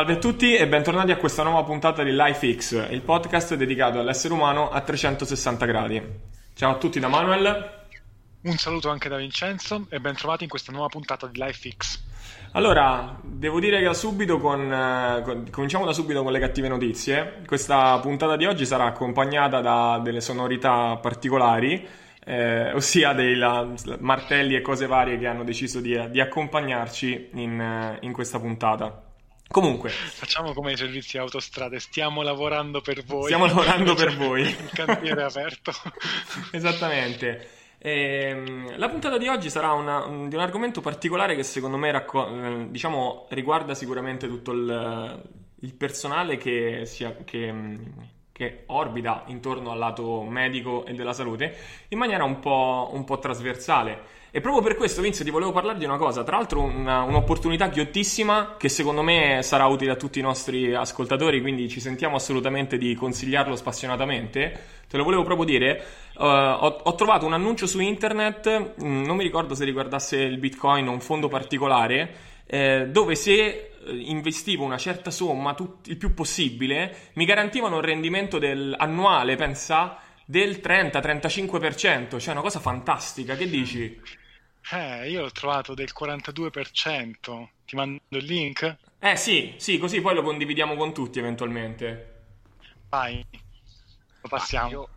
Salve a tutti e bentornati a questa nuova puntata di LifeX, il podcast dedicato all'essere umano a 360 gradi. Ciao a tutti da Manuel. Un saluto anche da Vincenzo e bentrovati in questa nuova puntata di LifeX. Allora, devo dire che da subito con, eh, con, cominciamo da subito con le cattive notizie. Questa puntata di oggi sarà accompagnata da delle sonorità particolari, eh, ossia dei la, martelli e cose varie che hanno deciso di, di accompagnarci in, eh, in questa puntata. Comunque, facciamo come i servizi autostrade, stiamo lavorando per voi. Stiamo lavorando per voi. Il cantiere è aperto. Esattamente. E, ehm, la puntata di oggi sarà una, un, di un argomento particolare che secondo me racco- eh, diciamo, riguarda sicuramente tutto il, il personale che, sia, che, che, orbita intorno al lato medico e della salute in maniera un po', un po trasversale. E proprio per questo, Vince, ti volevo parlare di una cosa. Tra l'altro, una, un'opportunità ghiottissima che secondo me sarà utile a tutti i nostri ascoltatori. Quindi ci sentiamo assolutamente di consigliarlo spassionatamente. Te lo volevo proprio dire. Uh, ho, ho, trovato un annuncio su internet. Mm, non mi ricordo se riguardasse il bitcoin o un fondo particolare. Eh, dove se eh, investivo una certa somma, tut- il più possibile, mi garantivano un rendimento del, annuale, pensa, del 30-35%. Cioè, una cosa fantastica. Che dici? Eh, io l'ho trovato del 42%. Ti mando il link? Eh sì, sì, così poi lo condividiamo con tutti eventualmente. Vai, lo passiamo. Ah, io,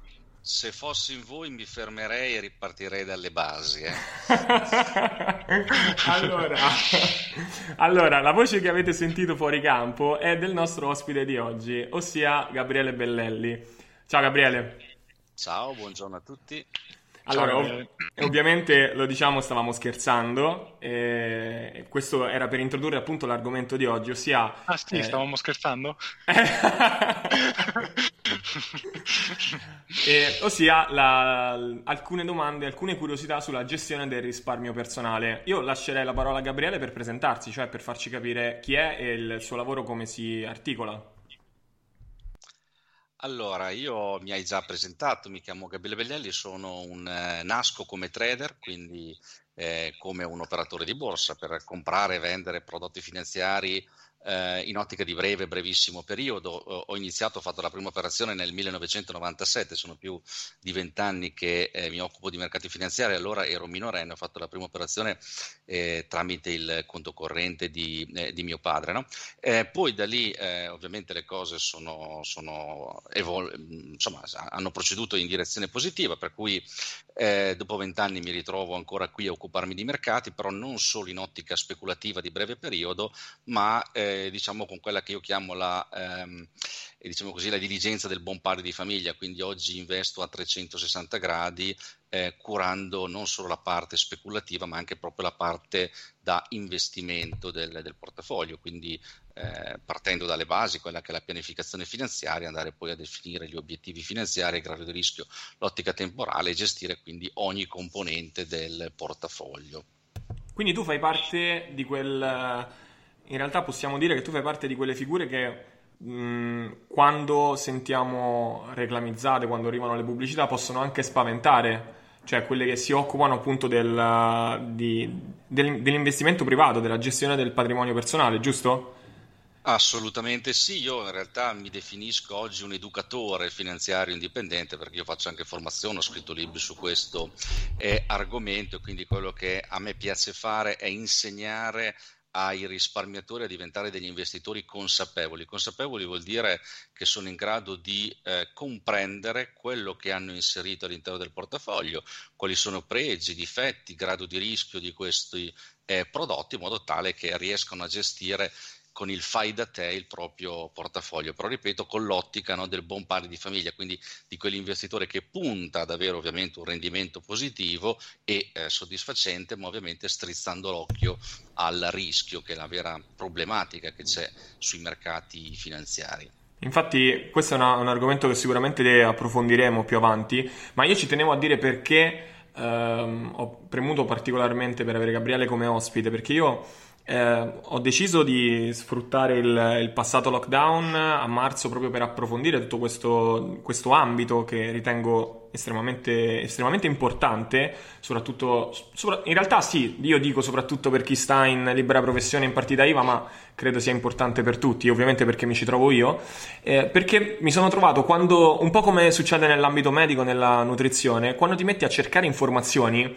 se fossi in voi mi fermerei e ripartirei dalle basi. Eh. allora, allora, la voce che avete sentito fuori campo è del nostro ospite di oggi, ossia Gabriele Bellelli. Ciao Gabriele. Ciao, buongiorno a tutti. Allora, ov- ovviamente lo diciamo, stavamo scherzando. E questo era per introdurre appunto l'argomento di oggi, ossia. Ah, sì, eh... stavamo scherzando? e, ossia la, alcune domande, alcune curiosità sulla gestione del risparmio personale. Io lascerei la parola a Gabriele per presentarsi, cioè per farci capire chi è e il suo lavoro come si articola. Allora, io mi hai già presentato, mi chiamo Gabriele Beglielli, sono un eh, nasco come trader, quindi eh, come un operatore di borsa per comprare e vendere prodotti finanziari eh, in ottica di breve, brevissimo periodo. Ho iniziato, ho fatto la prima operazione nel 1997, sono più di vent'anni che eh, mi occupo di mercati finanziari, allora ero minorenne, ho fatto la prima operazione eh, tramite il conto corrente di, eh, di mio padre. No? Eh, poi da lì eh, ovviamente le cose sono, sono evol- insomma, hanno proceduto in direzione positiva, per cui dopo vent'anni mi ritrovo ancora qui a occuparmi di mercati, però non solo in ottica speculativa di breve periodo, ma eh, diciamo con quella che io chiamo la, ehm, diciamo così, la diligenza del buon padre di famiglia, quindi oggi investo a 360 gradi eh, curando non solo la parte speculativa ma anche proprio la parte da investimento del, del portafoglio, quindi eh, partendo dalle basi, quella che è la pianificazione finanziaria, andare poi a definire gli obiettivi finanziari, il grado di rischio, l'ottica temporale e gestire quindi ogni componente del portafoglio. Quindi tu fai parte di quel in realtà possiamo dire che tu fai parte di quelle figure che mh, quando sentiamo reclamizzate, quando arrivano le pubblicità, possono anche spaventare, cioè quelle che si occupano appunto del, di, del, dell'investimento privato, della gestione del patrimonio personale, giusto? Assolutamente sì, io in realtà mi definisco oggi un educatore finanziario indipendente perché io faccio anche formazione, ho scritto libri su questo eh, argomento, quindi quello che a me piace fare è insegnare ai risparmiatori a diventare degli investitori consapevoli. Consapevoli vuol dire che sono in grado di eh, comprendere quello che hanno inserito all'interno del portafoglio, quali sono pregi, difetti, grado di rischio di questi eh, prodotti, in modo tale che riescano a gestire con il fai da te il proprio portafoglio, però ripeto con l'ottica no, del buon padre di famiglia, quindi di quell'investitore che punta ad avere ovviamente un rendimento positivo e eh, soddisfacente, ma ovviamente strizzando l'occhio al rischio, che è la vera problematica che c'è sui mercati finanziari. Infatti questo è una, un argomento che sicuramente approfondiremo più avanti, ma io ci tenevo a dire perché ehm, ho premuto particolarmente per avere Gabriele come ospite, perché io eh, ho deciso di sfruttare il, il, passato lockdown a marzo proprio per approfondire tutto questo, questo ambito che ritengo estremamente, estremamente importante, soprattutto, sopra, in realtà sì, io dico soprattutto per chi sta in libera professione in partita IVA, ma credo sia importante per tutti, ovviamente perché mi ci trovo io, eh, perché mi sono trovato quando, un po' come succede nell'ambito medico, nella nutrizione, quando ti metti a cercare informazioni,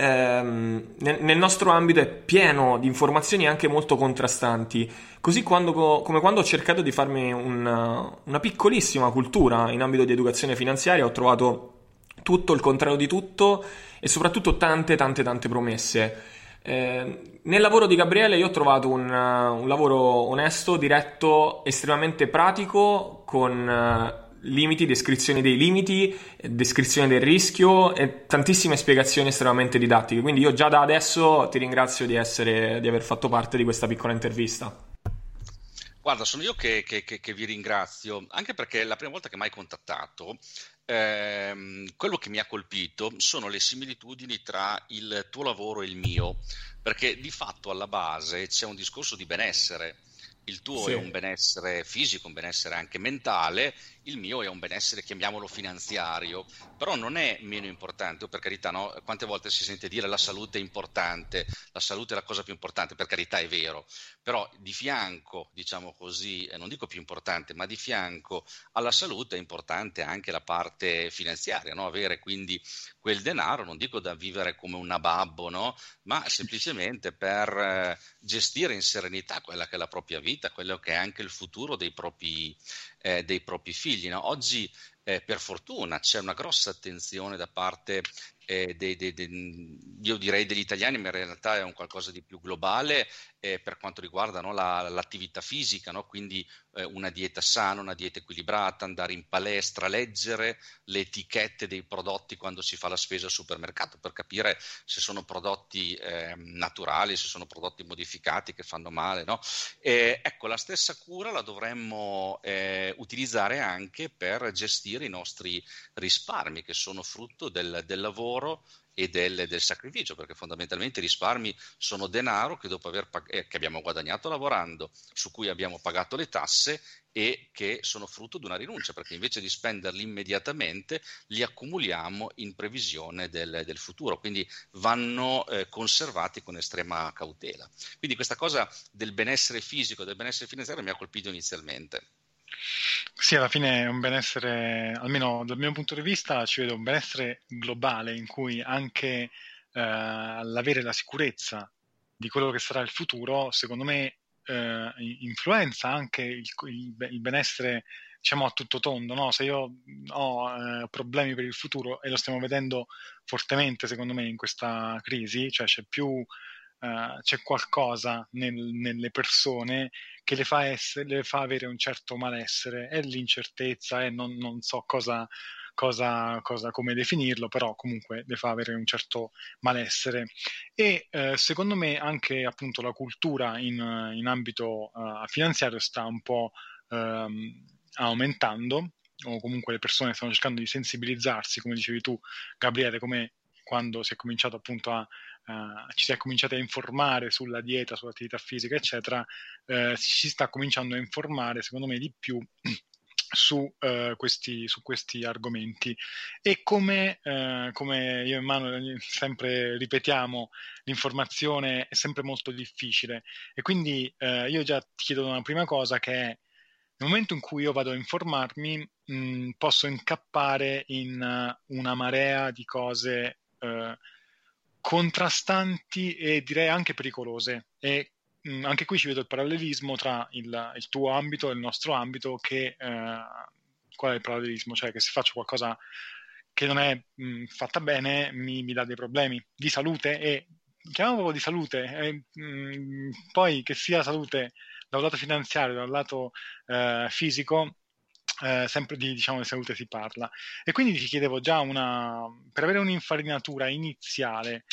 ehm, nel, nel, nostro ambito è pieno di informazioni anche molto contrastanti. Così quando, come quando ho cercato di farmi una, una piccolissima cultura in ambito di educazione finanziaria, ho trovato tutto il contrario di tutto e soprattutto tante, tante, tante promesse. Eh, nel lavoro di Gabriele io ho trovato un, un lavoro onesto, diretto, estremamente pratico, con limiti, descrizione dei limiti, descrizione del rischio e tantissime spiegazioni estremamente didattiche. Quindi io già da adesso ti ringrazio di, essere, di aver fatto parte di questa piccola intervista. Guarda, sono io che, che, che, che vi ringrazio, anche perché la prima volta che mi hai contattato ehm, quello che mi ha colpito sono le similitudini tra il tuo lavoro e il mio, perché di fatto alla base c'è un discorso di benessere. Il tuo sì. è un benessere fisico, un benessere anche mentale, il mio è un benessere, chiamiamolo finanziario, però non è meno importante, per carità, no? quante volte si sente dire la salute è importante, la salute è la cosa più importante, per carità è vero, però di fianco, diciamo così, non dico più importante, ma di fianco alla salute è importante anche la parte finanziaria, no? avere quindi quel denaro, non dico da vivere come un nababbo, no? ma semplicemente per eh, gestire in serenità quella che è la propria vita, quello che è anche il futuro dei propri, eh, dei propri figli. No? Oggi, eh, per fortuna, c'è una grossa attenzione da parte eh, dei, dei, dei, io direi degli italiani, ma in realtà è un qualcosa di più globale eh, per quanto riguarda no, la, l'attività fisica, no? quindi eh, una dieta sana, una dieta equilibrata, andare in palestra, leggere le etichette dei prodotti quando si fa la spesa al supermercato per capire se sono prodotti ehm, naturali, se sono prodotti modificati che fanno male. No? ecco, la stessa cura la dovremmo eh, utilizzare anche per gestire i nostri risparmi che sono frutto del, del lavoro e del, del, sacrificio, perché fondamentalmente i risparmi sono denaro che, dopo aver pag- eh, che abbiamo guadagnato lavorando, su cui abbiamo pagato le tasse e che sono frutto di una rinuncia, perché invece di spenderli immediatamente li accumuliamo in previsione del, del futuro, quindi vanno eh, conservati con estrema cautela. Quindi questa cosa del benessere fisico, del benessere finanziario mi ha colpito inizialmente. Sì, alla fine è un benessere, almeno dal mio punto di vista, ci vedo un benessere globale in cui anche eh, l'avere la sicurezza di quello che sarà il futuro, secondo me, eh, influenza anche il, il, il, benessere, diciamo, a tutto tondo. No? Se io ho eh, problemi per il futuro, e lo stiamo vedendo fortemente, secondo me, in questa crisi, cioè c'è più uh, c'è qualcosa nel, nelle persone che le fa, essere, le fa, avere un certo malessere, è l'incertezza, e non, non so cosa, cosa, cosa, come definirlo, però comunque le fa avere un certo malessere. E eh, secondo me anche appunto la cultura in, in ambito uh, finanziario sta un po' um, aumentando, o comunque le persone stanno cercando di sensibilizzarsi, come dicevi tu, Gabriele, come quando si è cominciato appunto a uh, ci si è cominciati a informare sulla dieta, sull'attività fisica, eccetera, uh, si sta cominciando a informare, secondo me, di più su, uh, questi, su questi, argomenti. E come, uh, come io e Manuel sempre ripetiamo, l'informazione è sempre molto difficile. E quindi uh, io già ti chiedo una prima cosa che è nel momento in cui io vado a informarmi, mh, posso incappare in una marea di cose contrastanti e direi anche pericolose. E mh, anche qui ci vedo il parallelismo tra il, il, tuo ambito e il nostro ambito, che eh, qual è il parallelismo? Cioè che se faccio qualcosa che non è mh, fatta bene mi, mi, dà dei problemi di salute e chiamiamo proprio di salute, e, mh, poi che sia salute da un lato finanziario, da un lato eh, fisico, eh, sempre di diciamo, salute si parla. E quindi ti chiedevo già una, per avere un'infarinatura iniziale,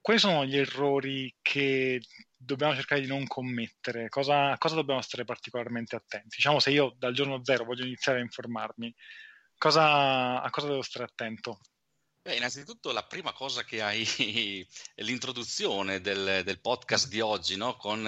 quali sono gli errori che dobbiamo cercare di non commettere? Cosa, cosa dobbiamo stare particolarmente attenti? Diciamo se io dal giorno zero voglio iniziare a informarmi, cosa, a cosa devo stare attento? Beh, innanzitutto la prima cosa che hai è l'introduzione del, del podcast di oggi, no? con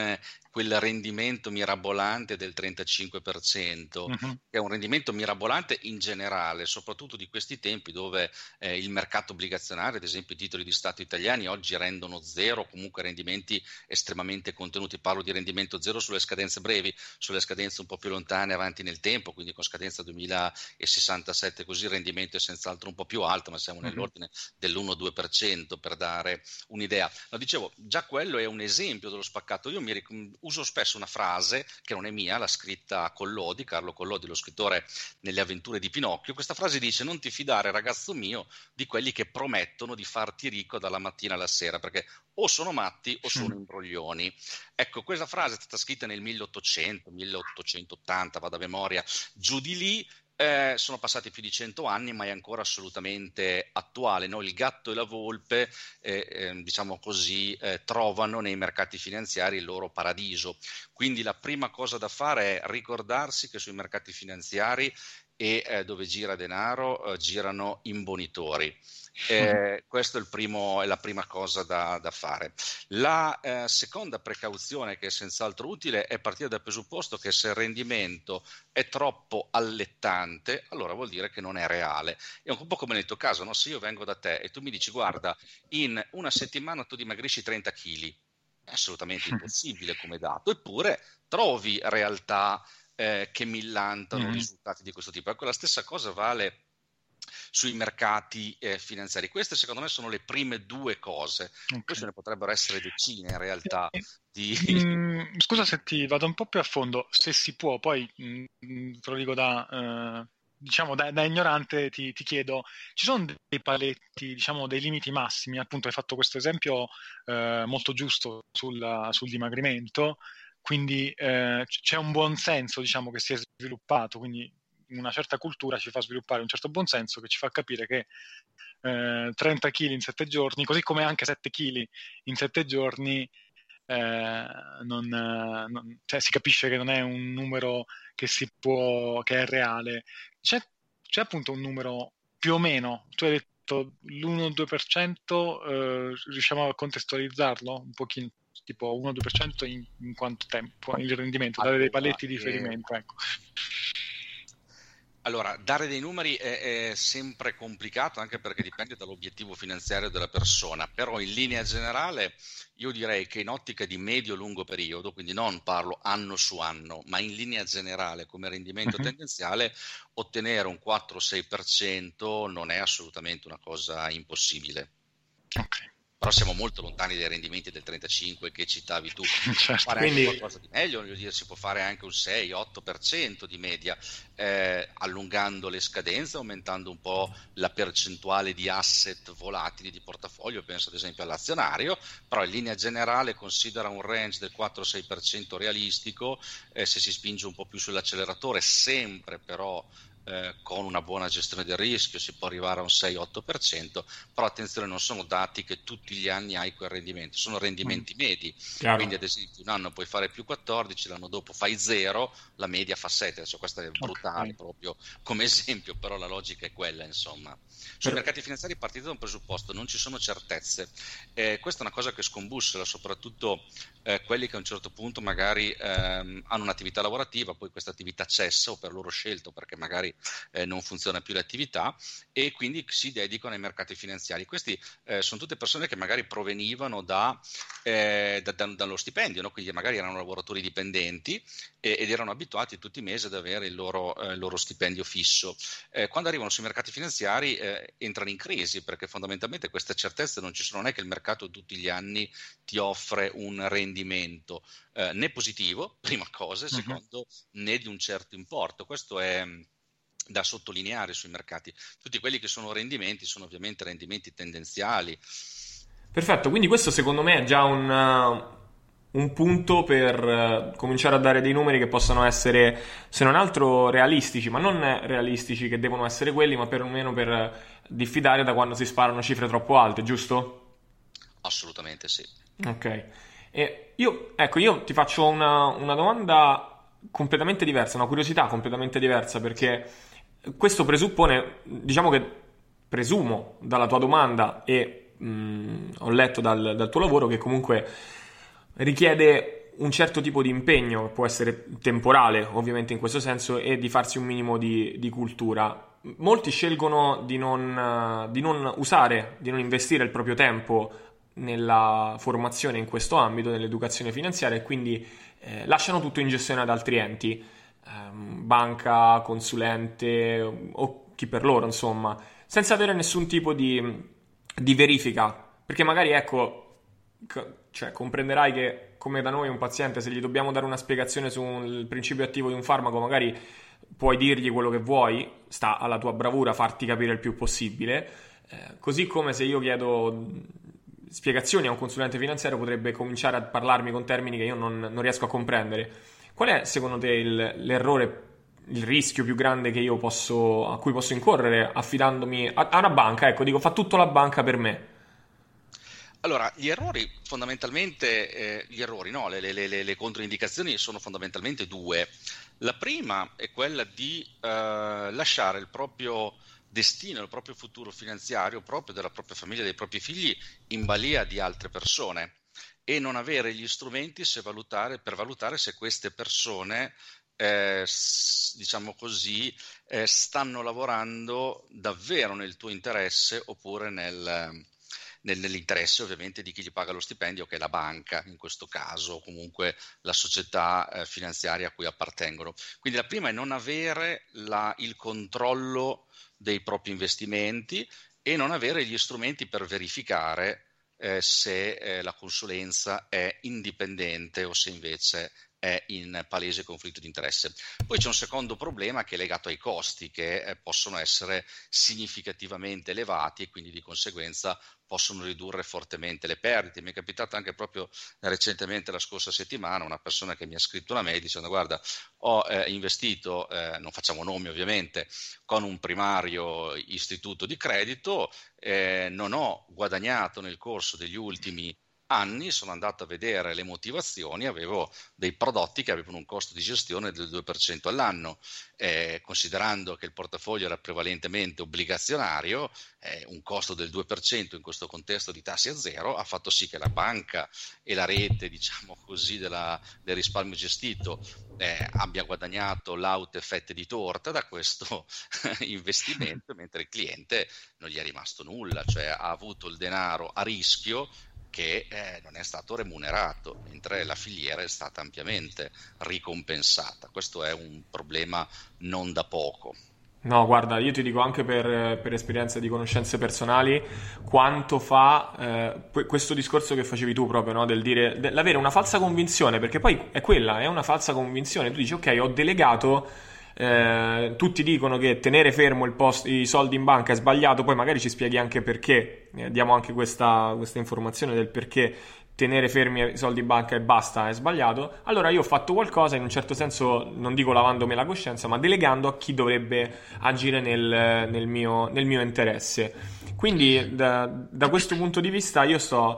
quel rendimento mirabolante del 35%, uh-huh. che è un rendimento mirabolante in generale, soprattutto di questi tempi dove eh, il mercato obbligazionario, ad esempio i titoli di Stato italiani, oggi rendono zero, comunque rendimenti estremamente contenuti. Parlo di rendimento zero sulle scadenze brevi, sulle scadenze un po' più lontane avanti nel tempo, quindi con scadenza 2067, così il rendimento è senz'altro un po' più alto, ma siamo uh-huh. nell'ordine dell'1-2% per dare un'idea. No, dicevo, già quello è un esempio dello spaccato. Io mi ric- uso spesso una frase che non è mia, l'ha scritta Collodi, Carlo Collodi, lo scrittore nelle avventure di Pinocchio. Questa frase dice: Non ti fidare, ragazzo mio, di quelli che promettono di farti ricco dalla mattina alla sera, perché o sono matti o sono imbroglioni. Ecco, questa frase è stata scritta nel 1800, 1880, vado a memoria, giù di lì. Eh, sono passati più di cento anni, ma è ancora assolutamente attuale. No? Il gatto e la volpe, eh, eh, diciamo così, eh, trovano nei mercati finanziari il loro paradiso. Quindi la prima cosa da fare è ricordarsi che sui mercati finanziari e eh, dove gira denaro eh, girano imbonitori. Eh, questa è, è, la prima cosa da, da fare. La eh, seconda precauzione che è senz'altro utile è partire dal presupposto che se il rendimento è troppo allettante, allora vuol dire che non è reale. È un po' come nel tuo caso, no? se io vengo da te e tu mi dici guarda, in una settimana tu dimagrisci 30 kg, è assolutamente impossibile come dato, eppure trovi realtà eh, che millantano mm. risultati di questo tipo. Ecco, la stessa cosa vale sui mercati eh, finanziari. Queste secondo me sono le prime due cose, okay. poi ce ne potrebbero essere decine in realtà. Eh, di... Mm, scusa se ti vado un po' più a fondo, se si può, poi mm, mm te lo dico da... Uh diciamo da, da ignorante ti, ti, chiedo, ci sono dei paletti, diciamo dei limiti massimi? Appunto hai fatto questo esempio eh, molto giusto sul, sul dimagrimento, quindi eh, c'è un buon senso diciamo che si è sviluppato, quindi una certa cultura ci fa sviluppare un certo buonsenso che ci fa capire che eh, 30 kg in 7 giorni, così come anche 7 kg in 7 giorni, eh, non, non, cioè, si capisce che non è un numero che si può, che è reale. C'è, c'è appunto un numero più o meno, tu hai detto l'1-2%, eh, riusciamo a contestualizzarlo un pochino? Tipo 1-2% in, in quanto tempo il rendimento, dare dei paletti di riferimento. Ecco. Allora, dare dei numeri è, è, sempre complicato anche perché dipende dall'obiettivo finanziario della persona, però in linea generale io direi che in ottica di medio-lungo periodo, quindi non parlo anno su anno, ma in linea generale come rendimento uh-huh. tendenziale, ottenere un 4-6% non è assolutamente una cosa impossibile. Ok però siamo molto lontani dai rendimenti del 35 che citavi tu. Certo, fare quindi... anche qualcosa di meglio, voglio dire, si può fare anche un 6-8% di media, eh, allungando le scadenze, aumentando un po' la percentuale di asset volatili di portafoglio, penso ad esempio all'azionario, però in linea generale considera un range del 4-6% realistico, eh, se si spinge un po' più sull'acceleratore, sempre però eh, con una buona gestione del rischio si può arrivare a un 6-8%, però attenzione non sono dati che tutti gli anni hai quel rendimento, sono rendimenti mm. medi, Chiaro. quindi ad esempio un anno puoi fare più 14, l'anno dopo fai 0, la media fa 7, adesso questo è brutale okay. proprio come esempio, però la logica è quella insomma. Sui mercati finanziari partite da un presupposto, non ci sono certezze, eh, questa è una cosa che scombussela soprattutto eh, quelli che a un certo punto magari ehm, hanno un'attività lavorativa, poi questa attività cessa o per loro scelto perché magari eh, non funziona più l'attività e quindi si dedicano ai mercati finanziari. Questi eh, sono tutte persone che magari provenivano da, eh, da, da, dallo stipendio, no? quindi magari erano lavoratori dipendenti ed erano abituati tutti i mesi ad avere il loro, eh, il loro stipendio fisso. Eh, quando arrivano sui mercati finanziari eh, entrano in crisi perché fondamentalmente queste certezze non ci sono, non è che il mercato tutti gli anni ti offre un rendimento né positivo, prima cosa, e mhm. secondo, uh-huh. né di un certo importo. Questo è da sottolineare sui mercati. Tutti quelli che sono rendimenti sono ovviamente rendimenti tendenziali. Perfetto, quindi questo secondo me è già un, uh, un punto per uh, cominciare a dare dei numeri che possano essere, se non altro, realistici, ma non realistici che devono essere quelli, ma perlomeno per diffidare da quando si sparano cifre troppo alte, giusto? Assolutamente sì. Ok. E io, ecco, io ti faccio una, una domanda completamente diversa, una curiosità completamente diversa perché questo presuppone, diciamo che presumo dalla tua domanda e mh, mm, ho letto dal, dal tuo lavoro che comunque richiede un certo tipo di impegno, può essere temporale ovviamente in questo senso, e di farsi un minimo di, di cultura. Molti scelgono di non, di non, usare, di non investire il proprio tempo nella formazione in questo ambito, nell'educazione finanziaria, e quindi eh, lasciano tutto in gestione ad altri enti, eh, banca, consulente o chi per loro, insomma, senza avere nessun tipo di, di verifica. Perché magari, ecco, cioè, comprenderai che come da noi un paziente, se gli dobbiamo dare una spiegazione sul principio attivo di un farmaco, magari puoi dirgli quello che vuoi, sta alla tua bravura farti capire il più possibile. Eh, così come se io chiedo spiegazioni a un consulente finanziario potrebbe cominciare a parlarmi con termini che io non, non riesco a comprendere. Qual è secondo te il, l'errore, il rischio più grande posso, a cui posso incorrere affidandomi a, a una banca? Ecco, dico, fa tutto la banca per me allora, gli errori fondamentalmente, eh, gli errori, no, le, le, le, le, controindicazioni sono fondamentalmente due. La prima è quella di eh, lasciare il proprio destino, il proprio futuro finanziario, proprio della propria famiglia, dei propri figli, in balia di altre persone e non avere gli strumenti valutare, per valutare se queste persone eh, diciamo così, eh, stanno lavorando davvero nel tuo interesse oppure nel, nell'interesse ovviamente di chi gli paga lo stipendio, che è la banca in questo caso, o comunque la società eh, finanziaria a cui appartengono. Quindi la prima è non avere la, il controllo dei propri investimenti e non avere gli strumenti per verificare eh, se eh, la consulenza è indipendente o se invece è in palese conflitto di interesse. Poi c'è un secondo problema che è legato ai costi che eh, possono essere significativamente elevati e quindi di conseguenza possono ridurre fortemente le perdite. Mi è capitato anche proprio recentemente la scorsa settimana una persona che mi ha scritto una mail dicendo guarda ho eh, investito, eh, non facciamo nomi ovviamente, con un primario istituto di credito, eh, non ho guadagnato nel corso degli ultimi anni sono andato a vedere le motivazioni, avevo dei prodotti che avevano un costo di gestione del 2% all'anno, eh, considerando che il portafoglio era prevalentemente obbligazionario, eh, un costo del 2% in questo contesto di tassi a zero ha fatto sì che la banca e la rete, diciamo così, della, del risparmio gestito eh, abbia guadagnato laute fette di torta da questo investimento, mentre il cliente non gli è rimasto nulla, cioè ha avuto il denaro a rischio che eh, non è stato remunerato, mentre la filiera è stata ampiamente ricompensata. Questo è un problema non da poco. No, guarda, io ti dico anche per, per esperienze di conoscenze personali quanto fa eh, questo discorso che facevi tu proprio, no? del dire dell'avere una falsa convinzione, perché poi è quella, è una falsa convinzione. Tu dici, ok, ho delegato eh, tutti dicono che tenere fermo post, i soldi in banca è sbagliato, poi magari ci spieghi anche perché, eh, diamo anche questa, questa informazione del perché tenere fermi i soldi in banca e basta è sbagliato, allora io ho fatto qualcosa in un certo senso, non dico lavandomi la coscienza, ma delegando a chi dovrebbe agire nel, nel, mio, nel mio, interesse. Quindi da, da, questo punto di vista io sto,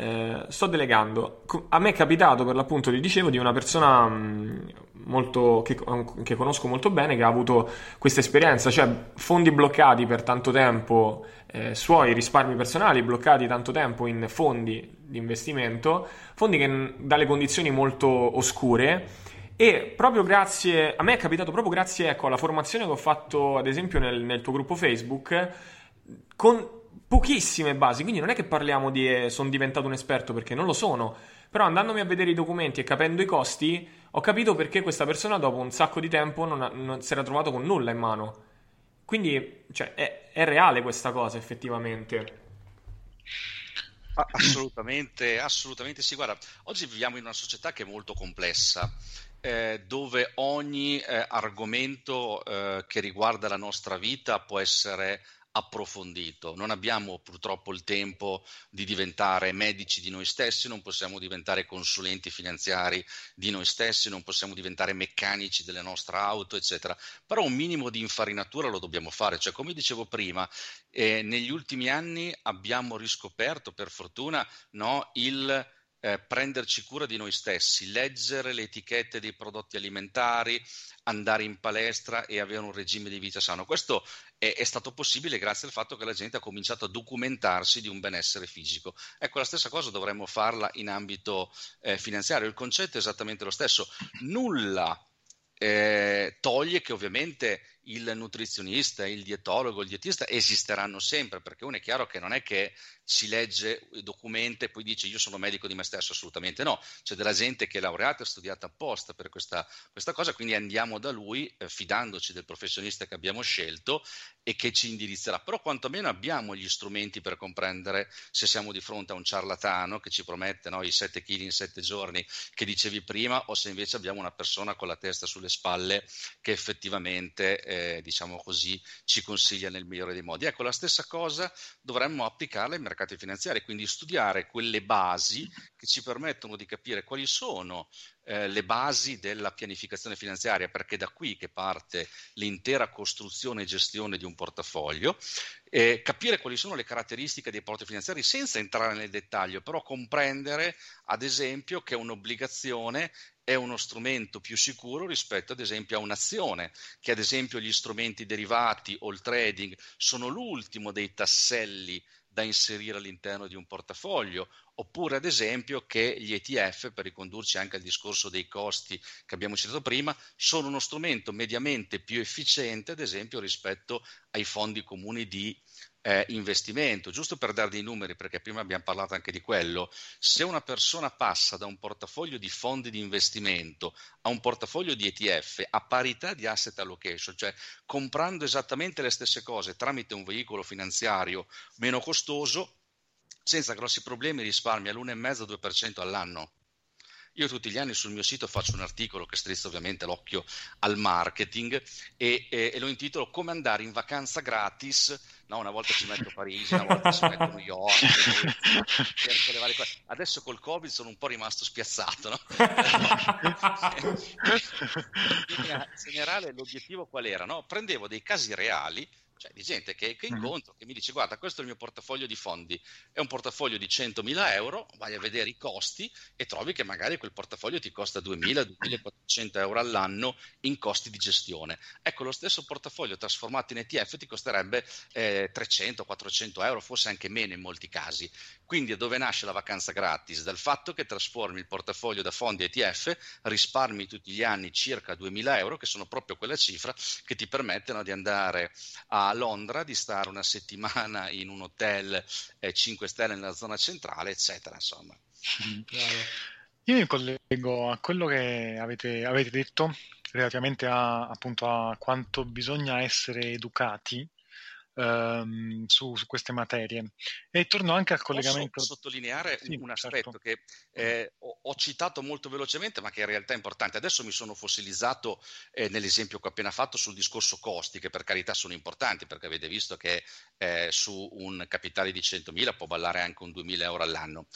eh, sto delegando. A me è capitato per l'appunto, ti dicevo, di una persona mh, molto, che, che, conosco molto bene che ha avuto questa esperienza, cioè fondi bloccati per tanto tempo, eh, suoi risparmi personali bloccati tanto tempo in fondi di investimento, fondi che dalle condizioni molto oscure. E proprio grazie, a me è capitato proprio grazie ecco, alla formazione che ho fatto ad esempio nel, nel tuo gruppo Facebook, con pochissime basi, quindi non è che parliamo di eh, sono diventato un esperto perché non lo sono, però andandomi a vedere i documenti e capendo i costi, ho capito perché questa persona dopo un sacco di tempo non, ha, non si era trovato con nulla in mano. Quindi cioè, è, è reale questa cosa effettivamente. Assolutamente, assolutamente sì. Guarda, oggi viviamo in una società che è molto complessa, eh, dove ogni eh, argomento eh, che riguarda la nostra vita può essere approfondito. Non abbiamo purtroppo il tempo di diventare medici di noi stessi, non possiamo diventare consulenti finanziari di noi stessi, non possiamo diventare meccanici delle nostre auto, eccetera. Però un minimo di infarinatura lo dobbiamo fare. Cioè, come dicevo prima, eh, negli ultimi anni abbiamo riscoperto, per fortuna, no, il eh, prenderci cura di noi stessi, leggere le etichette dei prodotti alimentari, andare in palestra e avere un regime di vita sano. Questo è, è, stato possibile grazie al fatto che la gente ha cominciato a documentarsi di un benessere fisico. Ecco, la stessa cosa dovremmo farla in ambito eh, finanziario. Il concetto è esattamente lo stesso. Nulla eh, toglie che ovviamente il nutrizionista, il dietologo, il dietista esisteranno sempre, perché uno è chiaro che non è che si legge i documenti e poi dice io sono medico di me stesso, assolutamente no, c'è della gente che è laureata e studiata apposta per questa, questa cosa, quindi andiamo da lui eh, fidandoci del professionista che abbiamo scelto e che ci indirizzerà, però quantomeno abbiamo gli strumenti per comprendere se siamo di fronte a un ciarlatano che ci promette no, i 7 kg in 7 giorni che dicevi prima o se invece abbiamo una persona con la testa sulle spalle che effettivamente eh, diciamo così, ci consiglia nel migliore dei modi. Ecco, la stessa cosa dovremmo applicarla ai mercati finanziari, quindi studiare quelle basi che ci permettono di capire quali sono eh, le basi della pianificazione finanziaria, perché è da qui che parte l'intera costruzione e gestione di un portafoglio, eh, capire quali sono le caratteristiche dei porti finanziari senza entrare nel dettaglio, però comprendere ad esempio che un'obbligazione è uno strumento più sicuro rispetto ad esempio a un'azione, che ad esempio gli strumenti derivati o il trading sono l'ultimo dei tasselli da inserire all'interno di un portafoglio, oppure ad esempio che gli ETF, per ricondurci anche al discorso dei costi che abbiamo citato prima, sono uno strumento mediamente più efficiente, ad esempio, rispetto ai fondi comuni di eh, investimento, giusto per dare dei numeri, perché prima abbiamo parlato anche di quello, se una persona passa da un portafoglio di fondi di investimento a un portafoglio di ETF a parità di asset allocation, cioè comprando esattamente le stesse cose tramite un veicolo finanziario meno costoso, senza grossi problemi risparmia l'1,5-2% all'anno. Io tutti gli anni sul mio sito faccio un articolo che strizza ovviamente l'occhio al marketing e, e, e lo intitolo Come andare in vacanza gratis. No, una volta ci metto Parigi, una volta ci metto New York, le varie cose. Adesso col Covid sono un po' rimasto spiazzato. No? in generale l'obiettivo qual era? No? Prendevo dei casi reali cioè di gente che, che incontro, che mi dice guarda questo è il mio portafoglio di fondi, è un portafoglio di 100.000 euro, vai a vedere i costi e trovi che magari quel portafoglio ti costa 2.000-2.400 euro all'anno in costi di gestione. Ecco, lo stesso portafoglio trasformato in ETF ti costerebbe eh, 300-400 euro, forse anche meno in molti casi. Quindi dove nasce la vacanza gratis? Dal fatto che trasformi il portafoglio da fondi ETF, risparmi tutti gli anni circa 2.000 euro, che sono proprio quella cifra che ti permettono di andare a Londra, di stare una settimana in un hotel eh, 5 stelle nella zona centrale, eccetera. Insomma. Io mi collego a quello che avete, avete detto relativamente a, appunto, a quanto bisogna essere educati ehm, su, su, queste materie. E torno anche al collegamento. Posso sottolineare sì, un aspetto certo. che eh, ho, ho, citato molto velocemente, ma che in realtà è importante. Adesso mi sono fossilizzato eh, nell'esempio che ho appena fatto sul discorso costi, che per carità sono importanti, perché avete visto che eh, su un capitale di 100.000 può ballare anche un 2.000 euro all'anno.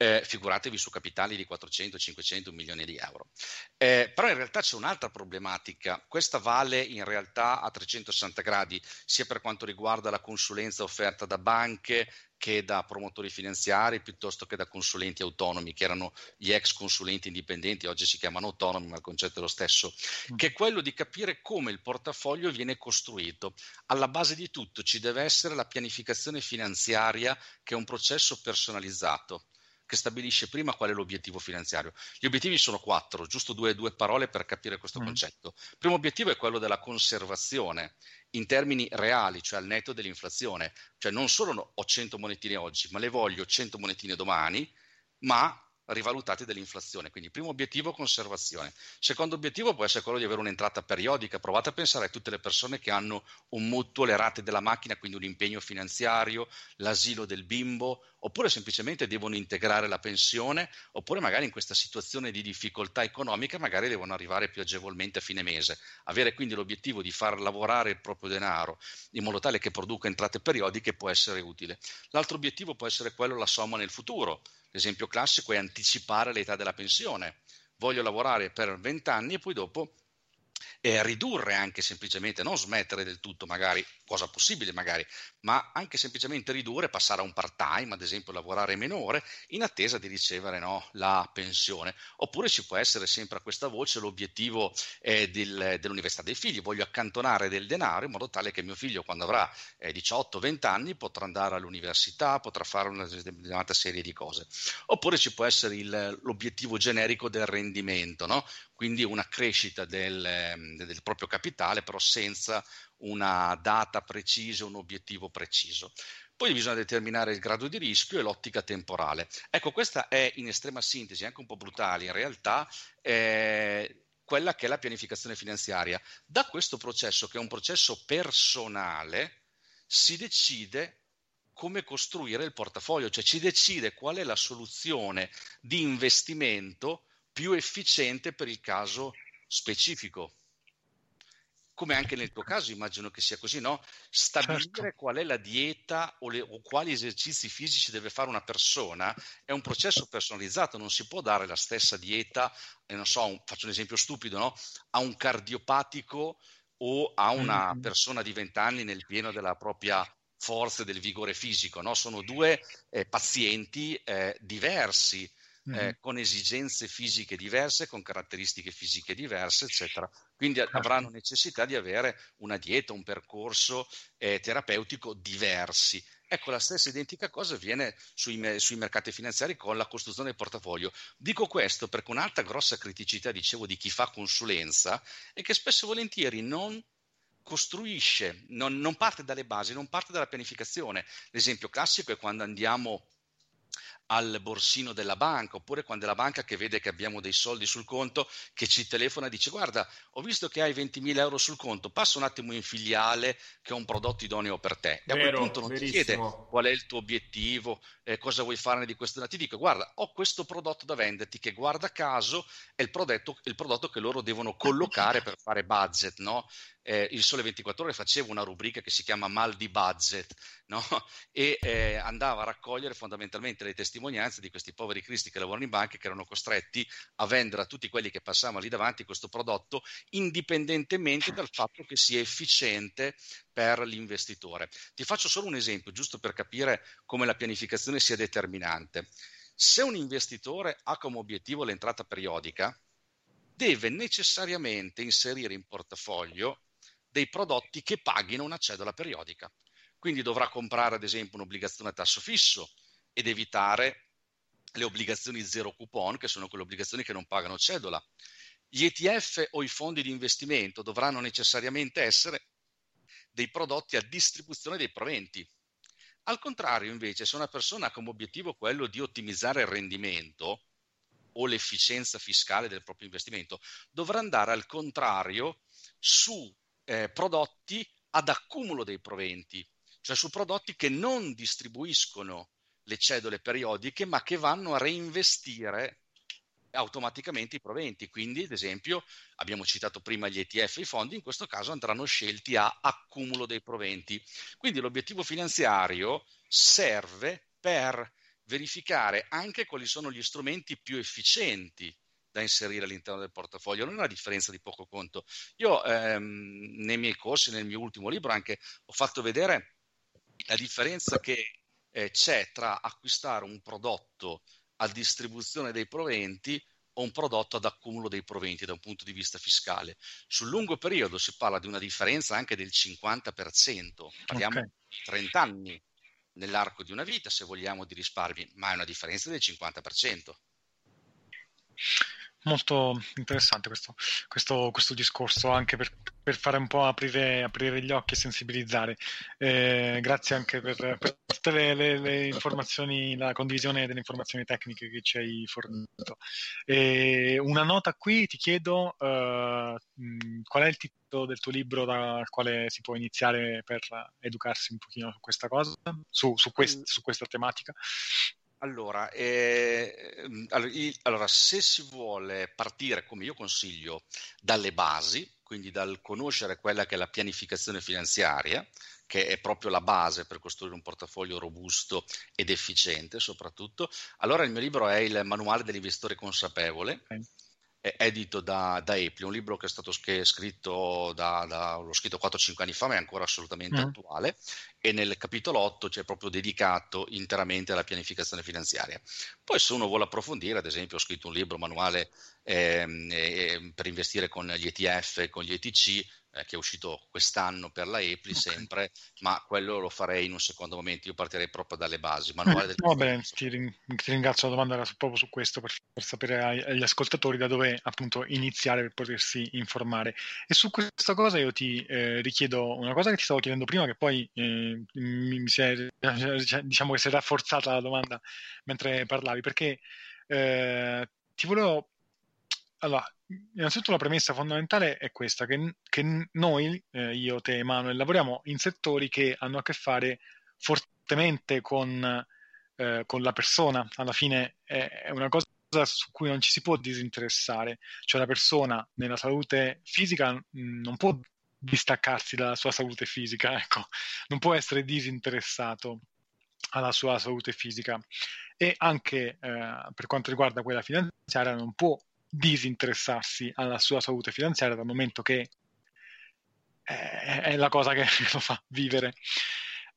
Eh, figuratevi su capitali di 400, 500, milioni di euro. Eh, però in realtà c'è un'altra problematica. Questa vale in realtà a 360 gradi, sia per quanto riguarda la consulenza offerta da banche che da promotori finanziari piuttosto che da consulenti autonomi, che erano gli ex consulenti indipendenti, oggi si chiamano autonomi, ma il concetto è lo stesso, mm. che è quello di capire come il portafoglio viene costruito. Alla base di tutto ci deve essere la pianificazione finanziaria, che è un processo personalizzato che stabilisce prima qual è l'obiettivo finanziario. Gli obiettivi sono quattro, giusto due, due parole per capire questo mm. concetto. Il primo obiettivo è quello della conservazione in termini reali, cioè al netto dell'inflazione. Cioè non solo ho 100 monetine oggi, ma le voglio 100 monetine domani, ma rivalutati dall'inflazione. Quindi primo obiettivo conservazione. Secondo obiettivo può essere quello di avere un'entrata periodica. Provate a pensare a tutte le persone che hanno un mutuo, le rate della macchina, quindi un impegno finanziario, l'asilo del bimbo, oppure semplicemente devono integrare la pensione, oppure magari in questa situazione di difficoltà economica magari devono arrivare più agevolmente a fine mese. Avere quindi l'obiettivo di far lavorare il proprio denaro in modo tale che produca entrate periodiche può essere utile. L'altro obiettivo può essere quello la somma nel futuro L'esempio classico è anticipare l'età della pensione. Voglio lavorare per 20 anni e poi dopo eh, ridurre anche semplicemente, non smettere del tutto magari, cosa possibile magari, ma anche semplicemente ridurre, passare a un part-time, ad esempio lavorare meno ore, in attesa di ricevere no, la pensione. Oppure ci può essere sempre a questa voce l'obiettivo eh, del, dell'università dei figli, voglio accantonare del denaro in modo tale che mio figlio quando avrà eh, 18-20 anni potrà andare all'università, potrà fare una determinata serie di cose. Oppure ci può essere il, l'obiettivo generico del rendimento, no? Quindi una crescita del, ehm, del, proprio capitale, però senza una data precisa, un obiettivo preciso. Poi bisogna determinare il grado di rischio e l'ottica temporale. Ecco, questa è in estrema sintesi, anche un po' brutale, in realtà eh, quella che è la pianificazione finanziaria. Da questo processo, che è un processo personale, si decide come costruire il portafoglio, cioè ci decide qual è la soluzione di investimento più efficiente per il caso specifico. Come anche nel tuo caso, immagino che sia così, no? Stabilire certo. qual è la dieta o, le, o, quali esercizi fisici deve fare una persona è un processo personalizzato, non si può dare la stessa dieta, eh, non so, un, faccio un esempio stupido, no? A un cardiopatico o a una mm-hmm. persona di 20 anni nel pieno della propria forza e del vigore fisico, no? Sono due eh, pazienti eh, diversi mm-hmm. con esigenze fisiche diverse, con caratteristiche fisiche diverse, eccetera. Quindi avranno necessità di avere una dieta, un percorso eh, terapeutico diversi. Ecco, la stessa identica cosa avviene sui, sui, mercati finanziari con la costruzione del portafoglio. Dico questo perché un'altra grossa criticità, dicevo, di chi fa consulenza è che spesso e volentieri non costruisce, non, non parte dalle basi, non parte dalla pianificazione. L'esempio classico è quando andiamo al borsino della banca, oppure quando è la banca che vede che abbiamo dei soldi sul conto, che ci telefona e dice guarda, ho visto che hai 20.000 euro sul conto, passa un attimo in filiale che ho un prodotto idoneo per te. E a quel punto non verissimo. ti chiede qual è il tuo obiettivo, eh, cosa vuoi fare di questo. Ti dico guarda, ho questo prodotto da venderti che guarda caso è il prodotto, il prodotto che loro devono collocare per fare budget, no? Eh, il Sole 24 Ore faceva una rubrica che si chiama Mal di Budget no? e eh, andava a raccogliere fondamentalmente le testimonianze di questi poveri cristi che lavorano in banche che erano costretti a vendere a tutti quelli che passavano lì davanti questo prodotto indipendentemente dal fatto che sia efficiente per l'investitore. Ti faccio solo un esempio, giusto per capire come la pianificazione sia determinante. Se un investitore ha come obiettivo l'entrata periodica, deve necessariamente inserire in portafoglio dei prodotti che paghino una cedola periodica. Quindi dovrà comprare ad esempio un'obbligazione a tasso fisso ed evitare le obbligazioni zero coupon, che sono quelle obbligazioni che non pagano cedola. Gli ETF o i fondi di investimento dovranno necessariamente essere dei prodotti a distribuzione dei proventi. Al contrario, invece, se una persona ha come obiettivo quello di ottimizzare il rendimento o l'efficienza fiscale del proprio investimento, dovrà andare al contrario su eh, prodotti ad accumulo dei proventi, cioè su prodotti che non distribuiscono le cedole periodiche, ma che vanno a reinvestire automaticamente i proventi. Quindi, ad esempio, abbiamo citato prima gli ETF e i fondi, in questo caso andranno scelti a accumulo dei proventi. Quindi l'obiettivo finanziario serve per verificare anche quali sono gli strumenti più efficienti da inserire all'interno del portafoglio, non è una differenza di poco conto. Io ehm, nei miei corsi, nel mio ultimo libro anche, ho fatto vedere la differenza che eh, c'è tra acquistare un prodotto a distribuzione dei proventi o un prodotto ad accumulo dei proventi da un punto di vista fiscale. Sul lungo periodo si parla di una differenza anche del 50%, parliamo okay. 30 anni nell'arco di una vita se vogliamo di risparmi, ma è una differenza del 50%. Molto interessante questo, questo, questo discorso anche per, per, fare un po' aprire, aprire gli occhi e sensibilizzare. Eh, grazie anche per, per tutte le, le, le, informazioni, la condivisione delle informazioni tecniche che ci hai fornito. Eh, una nota qui, ti chiedo uh, qual è il titolo del tuo libro dal quale si può iniziare per educarsi un pochino su questa cosa, su, su, quest, su questa tematica? Allora, eh, allora, se si vuole partire, come io consiglio, dalle basi, quindi dal conoscere quella che è la pianificazione finanziaria, che è proprio la base per costruire un portafoglio robusto ed efficiente soprattutto, allora il mio libro è il Manuale dell'investitore consapevole. Okay. Edito da, da Apple, un libro che è stato è scritto da, da, l'ho scritto 4-5 anni fa, ma è ancora assolutamente mm. attuale, e nel capitolo 8 c'è proprio dedicato interamente alla pianificazione finanziaria. Poi se uno vuole approfondire, ad esempio ho scritto un libro manuale eh, eh, per investire con gli ETF e con gli ETC, eh, che è uscito quest'anno per la EPLI okay. sempre, ma quello lo farei in un secondo momento. Io partirei proprio dalle basi. Manuale del Va bene, ti, ti, ringrazio. La domanda era proprio su questo per, per sapere ai, agli ascoltatori da dove appunto iniziare per potersi informare. E su questa cosa io ti eh, richiedo una cosa che ti stavo chiedendo prima, che poi eh, mi, mi si è, diciamo che si è rafforzata la domanda mentre parlavi, perché eh, ti volevo allora, innanzitutto la premessa fondamentale è questa, che, che noi, eh, io, te, Emanuele, lavoriamo in settori che hanno a che fare fortemente con, eh, con la persona. Alla fine è, è una cosa su cui non ci si può disinteressare, cioè la persona nella salute fisica non può distaccarsi dalla sua salute fisica, ecco, non può essere disinteressato alla sua salute fisica. E anche eh, per quanto riguarda quella finanziaria non può disinteressarsi alla sua salute finanziaria dal momento che è la cosa che lo fa vivere.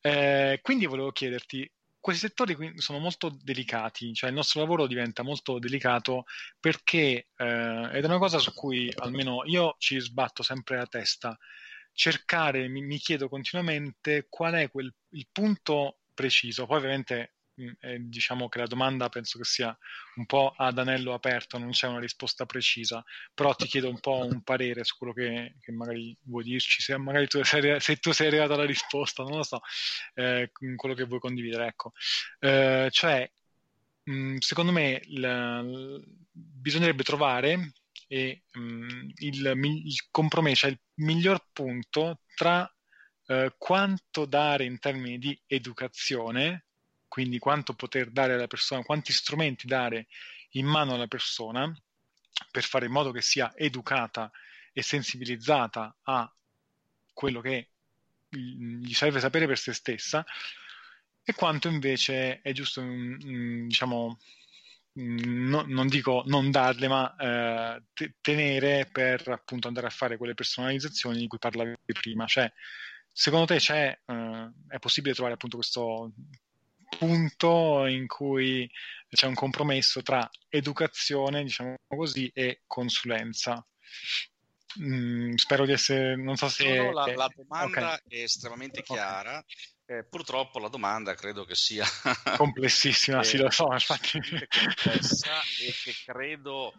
Eh, quindi volevo chiederti, questi settori sono molto delicati, cioè il nostro lavoro diventa molto delicato perché, eh, ed è una cosa su cui almeno io ci sbatto sempre la testa, cercare, mi, mi chiedo continuamente qual è quel, il punto preciso, poi ovviamente eh, diciamo che la domanda penso che sia un po' ad anello aperto, non c'è una risposta precisa, però ti chiedo un po' un parere su quello che, che magari vuoi dirci, se magari tu sei, se tu sei arrivato alla risposta, non lo so, eh, quello che vuoi condividere, ecco. Eh, cioè, mh, secondo me la, bisognerebbe trovare e, mh, il, il compromesso, il miglior punto tra eh, quanto dare in termini di educazione quindi quanto poter dare alla persona, quanti strumenti dare in mano alla persona per fare in modo che sia educata e sensibilizzata a quello che gli serve sapere per se stessa e quanto invece è giusto, mm, mm, diciamo, mm, no, non dico non darle, ma eh, te- tenere per appunto andare a fare quelle personalizzazioni di cui parlavi prima. Cioè, secondo te eh, è possibile trovare appunto questo punto in cui c'è un compromesso tra educazione, diciamo così, e consulenza. Mm, spero di essere, non so se... No, la, la, domanda okay. è estremamente chiara. Okay. Eh, purtroppo la domanda credo che sia complessissima, sì, lo so, infatti. complessa e che credo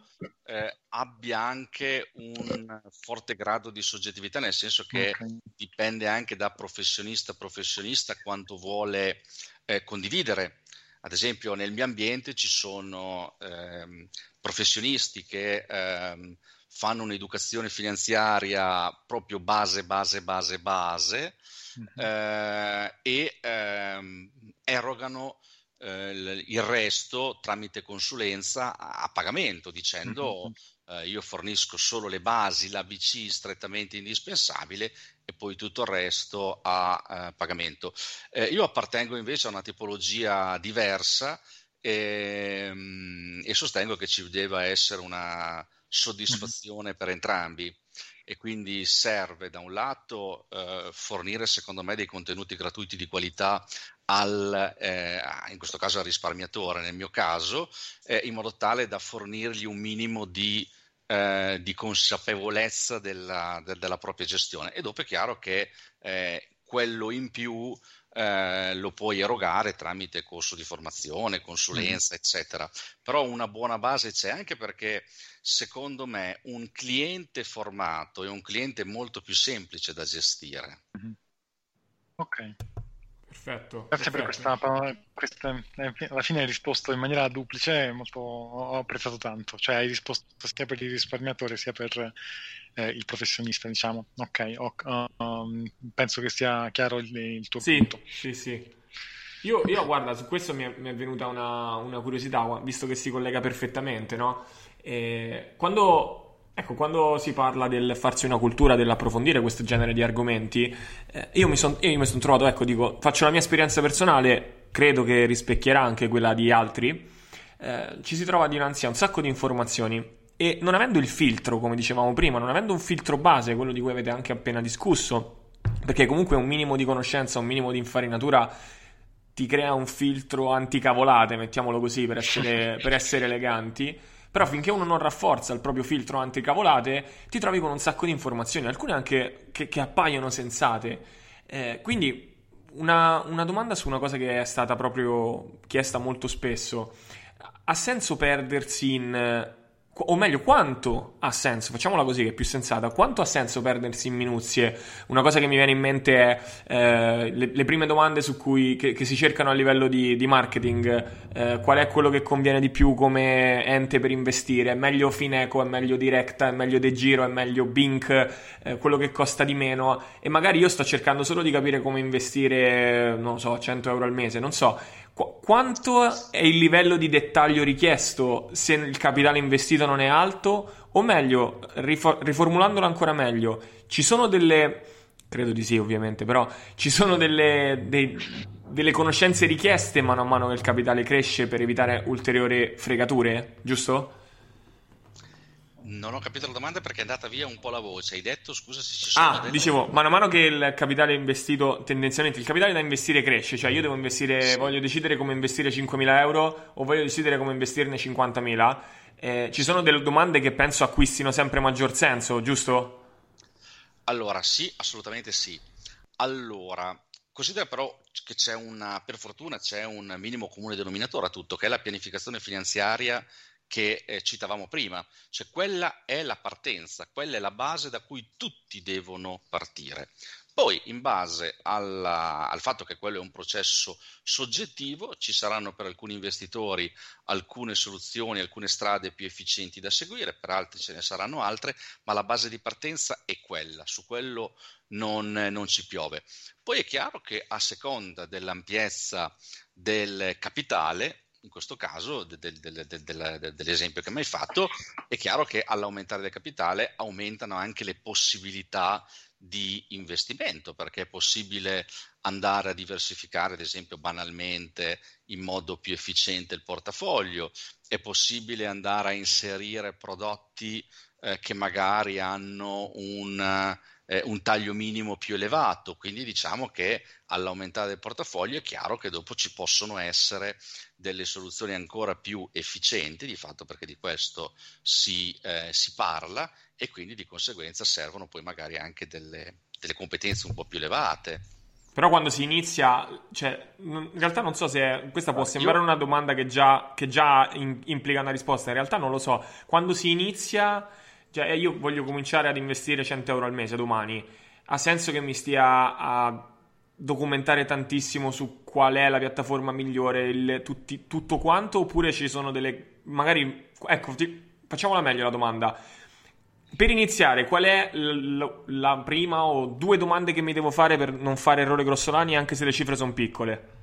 eh, abbia anche un forte grado di soggettività, nel senso che okay. dipende anche da professionista a professionista quanto vuole eh, condividere. Ad esempio, nel mio ambiente ci sono ehm, professionisti che ehm, fanno un'educazione finanziaria proprio base, base, base, base mm-hmm. eh, e ehm, erogano eh, il resto tramite consulenza a, pagamento, dicendo mm-hmm. eh, io fornisco solo le basi, l'ABC strettamente indispensabile e poi tutto il resto a eh, pagamento. Eh, io appartengo invece a una tipologia diversa e, ehm, e, sostengo che ci deve essere una soddisfazione mm-hmm. per entrambi e quindi serve da un lato eh, fornire secondo me dei contenuti gratuiti di qualità al, eh, in questo caso al risparmiatore, nel mio caso, eh, in modo tale da fornirgli un minimo di, eh, di consapevolezza della, de, della, propria gestione. E dopo è chiaro che eh, quello in più eh, lo puoi erogare tramite corso di formazione, consulenza, mm. eccetera. Però una buona base c'è anche perché secondo me un cliente formato è un cliente molto più semplice da gestire. Mm-hmm. Ok. Perfetto. Grazie perfetto. per questa, questa, eh, alla fine hai risposto in maniera duplice, molto, ho apprezzato tanto, cioè hai risposto sia per il risparmiatore sia per eh, il professionista, diciamo. Ok, ho, um, penso che sia chiaro il, il tuo sì, punto. Sì, sì. Io, io, guarda, su questo mi è, mi è venuta una, una, curiosità, visto che si collega perfettamente, no? E quando Ecco, quando si parla del farsi una cultura, dell'approfondire questo genere di argomenti, eh, io mi sono son trovato, ecco, dico, faccio la mia esperienza personale, credo che rispecchierà anche quella di altri, eh, ci si trova dinanzi a un sacco di informazioni e non avendo il filtro, come dicevamo prima, non avendo un filtro base, quello di cui avete anche appena discusso, perché comunque un minimo di conoscenza, un minimo di infarinatura ti crea un filtro anticavolate, mettiamolo così, per essere, per essere eleganti. Però finché uno non rafforza il proprio filtro anticavolate, ti trovi con un sacco di informazioni, alcune anche che, che appaiono sensate. Eh, quindi una, una domanda su una cosa che è stata proprio chiesta molto spesso. Ha senso perdersi in o meglio, quanto ha senso, facciamola così che è più sensata, quanto ha senso perdersi in minuzie? Una cosa che mi viene in mente è eh, le, le, prime domande su cui, che, che, si cercano a livello di, di marketing, eh, qual è quello che conviene di più come ente per investire? È meglio Fineco, è meglio Directa, è meglio De Giro, è meglio Bink, eh, quello che costa di meno? E magari io sto cercando solo di capire come investire, non so, 100 euro al mese, non so Qu- quanto è il livello di dettaglio richiesto se il capitale investito non è alto? O meglio, rifor- riformulandolo ancora meglio, ci sono delle... Credo di sì, ovviamente, però ci sono delle, dei, delle conoscenze richieste mano a mano che il capitale cresce per evitare ulteriori fregature, giusto? Non ho capito la domanda perché è andata via un po' la voce. Hai detto, scusa se ci sono. Ah, delle... dicevo, mano a mano che il capitale investito, tendenzialmente il capitale da investire cresce, cioè io devo investire, sì. voglio decidere come investire 5.000 euro o voglio decidere come investirne 50.000. Eh, ci sono delle domande che penso acquistino sempre maggior senso, giusto? Allora, sì, assolutamente sì. Allora, considera però che c'è una, per fortuna c'è un minimo comune denominatore a tutto, che è la pianificazione finanziaria che eh, citavamo prima, cioè quella è la partenza, quella è la base da cui tutti devono partire. Poi, in base alla, al fatto che quello è un processo soggettivo, ci saranno per alcuni investitori alcune soluzioni, alcune strade più efficienti da seguire, per altri ce ne saranno altre, ma la base di partenza è quella, su quello non, non ci piove. Poi è chiaro che a seconda dell'ampiezza del capitale, in questo caso de, de, de, dell'esempio che mi hai fatto, è chiaro che all'aumentare del capitale aumentano anche le possibilità di investimento, perché è possibile andare a diversificare, ad esempio, banalmente in modo più efficiente il portafoglio, è possibile andare a inserire prodotti eh, che magari hanno un eh, un taglio minimo più elevato, quindi diciamo che all'aumentare del portafoglio è chiaro che dopo ci possono essere delle soluzioni ancora più efficienti, di fatto perché di questo si, eh, si parla e quindi di conseguenza servono poi magari anche delle, delle competenze un po' più elevate. Però quando si inizia, cioè, in realtà non so se questa può sembrare una domanda che già, che già in, implica una risposta, in realtà non lo so. Quando si inizia cioè, io voglio cominciare ad investire 100 euro al mese domani. Ha senso che mi stia a documentare tantissimo su qual è la piattaforma migliore, il, tutti, tutto quanto, oppure ci sono delle... magari... Ecco, ti, facciamola meglio la domanda. Per iniziare, qual è l- la prima o due domande che mi devo fare per non fare errori grossolani anche se le cifre sono piccole?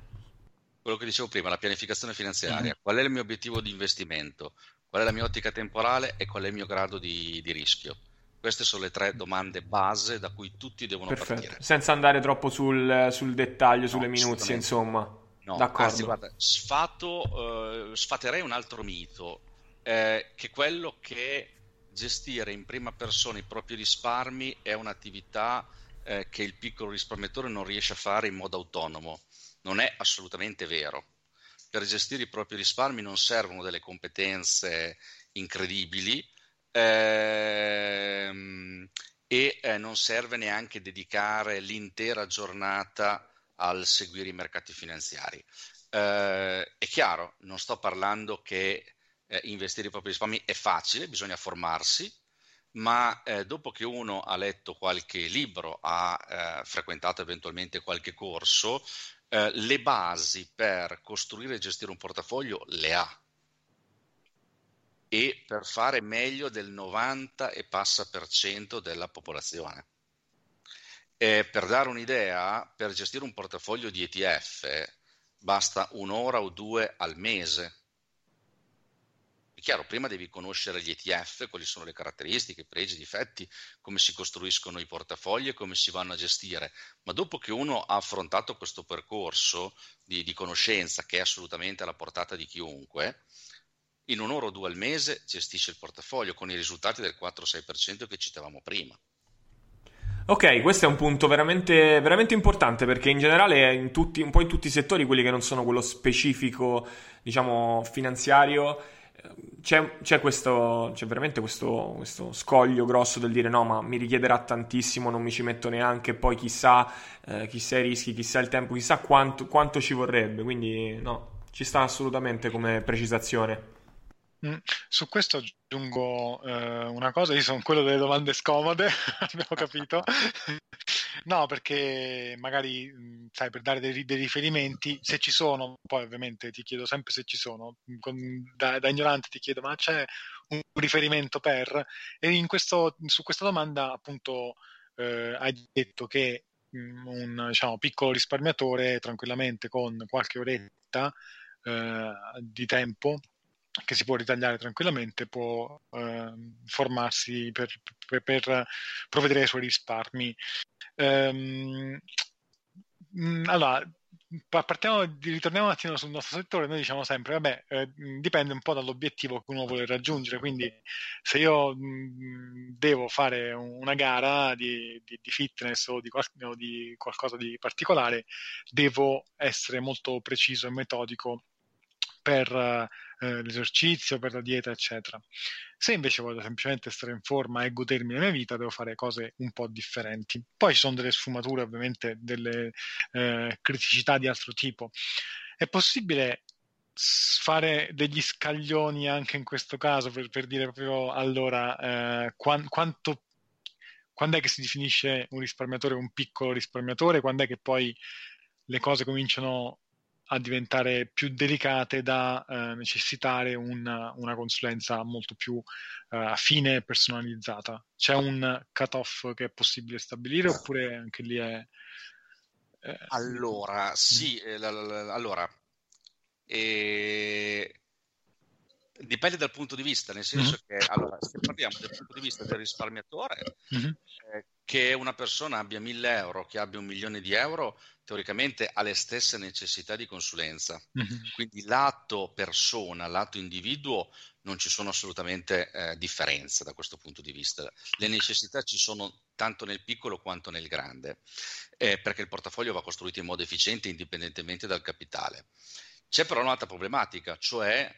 Quello che dicevo prima, la pianificazione finanziaria. Mm-hmm. Qual è il mio obiettivo di investimento? qual è la mia ottica temporale e qual è il mio grado di, di rischio. Queste sono le tre domande base da cui tutti devono Perfetto. partire. Senza andare troppo sul, sul dettaglio, no, sulle minuzie, insomma. No, D'accordo. Anzi, guarda, sfato, eh, sfaterei un altro mito, eh, che è quello che gestire in prima persona i propri risparmi è un'attività eh, che il piccolo risparmiatore non riesce a fare in modo autonomo. Non è assolutamente vero per gestire i propri risparmi non servono delle competenze incredibili ehm, e eh, non serve neanche dedicare l'intera giornata al seguire i mercati finanziari. Eh, è chiaro, non sto parlando che eh, investire i propri risparmi è facile, bisogna formarsi, ma eh, dopo che uno ha letto qualche libro, ha eh, frequentato eventualmente qualche corso, eh, le basi per costruire e gestire un portafoglio le ha e per fare meglio del 90 e passa per cento della popolazione. E per dare un'idea, per gestire un portafoglio di ETF basta un'ora o due al mese è chiaro, prima devi conoscere gli ETF, quali sono le caratteristiche, i pregi, i difetti, come si costruiscono i portafogli e come si vanno a gestire, ma dopo che uno ha affrontato questo percorso di, di conoscenza che è assolutamente alla portata di chiunque, in un'ora o due al mese gestisce il portafoglio con i risultati del 4-6% che citavamo prima. Ok, questo è un punto veramente, veramente importante perché in generale in tutti, un po' in tutti i settori, quelli che non sono quello specifico, diciamo, finanziario, c'è, c'è, questo, c'è veramente questo, questo, scoglio grosso del dire no, ma mi richiederà tantissimo, non mi ci metto neanche, poi chissà, eh, chissà i rischi, chissà il tempo, chissà quanto, quanto ci vorrebbe. Quindi no, ci sta assolutamente come precisazione. Mm, su questo aggiungo eh, una cosa, io sono quello delle domande scomode, abbiamo capito. no, perché magari, mm, sai, per dare dei, dei, riferimenti, se ci sono, poi ovviamente ti chiedo sempre se ci sono, mm, con, da, da, ignorante ti chiedo, ma c'è un riferimento per? E questo, su questa domanda appunto eh, hai detto che un diciamo, piccolo risparmiatore tranquillamente con qualche oretta eh, di tempo che si può ritagliare tranquillamente, può eh, formarsi per, per, per, provvedere ai suoi risparmi. Ehm, allora, partiamo, ritorniamo un attimo sul nostro settore, noi diciamo sempre, vabbè, eh, dipende un po' dall'obiettivo che uno vuole raggiungere, quindi se io mh, devo fare una gara di, di, di fitness o di, o di, qualcosa di particolare, devo essere molto preciso e metodico per eh, l'esercizio, per la dieta, eccetera. Se invece voglio semplicemente stare in forma e godermi la mia vita, devo fare cose un po' differenti. Poi ci sono delle sfumature, ovviamente, delle eh, criticità di altro tipo. È possibile fare degli scaglioni anche in questo caso per, per dire proprio allora eh, quan, quanto quando è che si definisce un risparmiatore un piccolo risparmiatore, quando è che poi le cose cominciano a diventare più delicate da eh, necessitare una, una, consulenza molto più eh, fine e personalizzata. C'è un cut-off che è possibile stabilire oppure anche lì è... Eh, allora, sì, eh, la, la, la, allora, eh, dipende dal punto di vista, nel senso mm-hmm. che allora, se parliamo dal punto di vista del risparmiatore, mm-hmm. eh, che una persona abbia 1000 euro, che abbia un milione di euro, teoricamente ha le stesse necessità di consulenza. Mm-hmm. Quindi lato persona, lato individuo, non ci sono assolutamente eh, differenze da questo punto di vista. Le necessità ci sono tanto nel piccolo quanto nel grande, eh, perché il portafoglio va costruito in modo efficiente indipendentemente dal capitale. C'è però un'altra problematica, cioè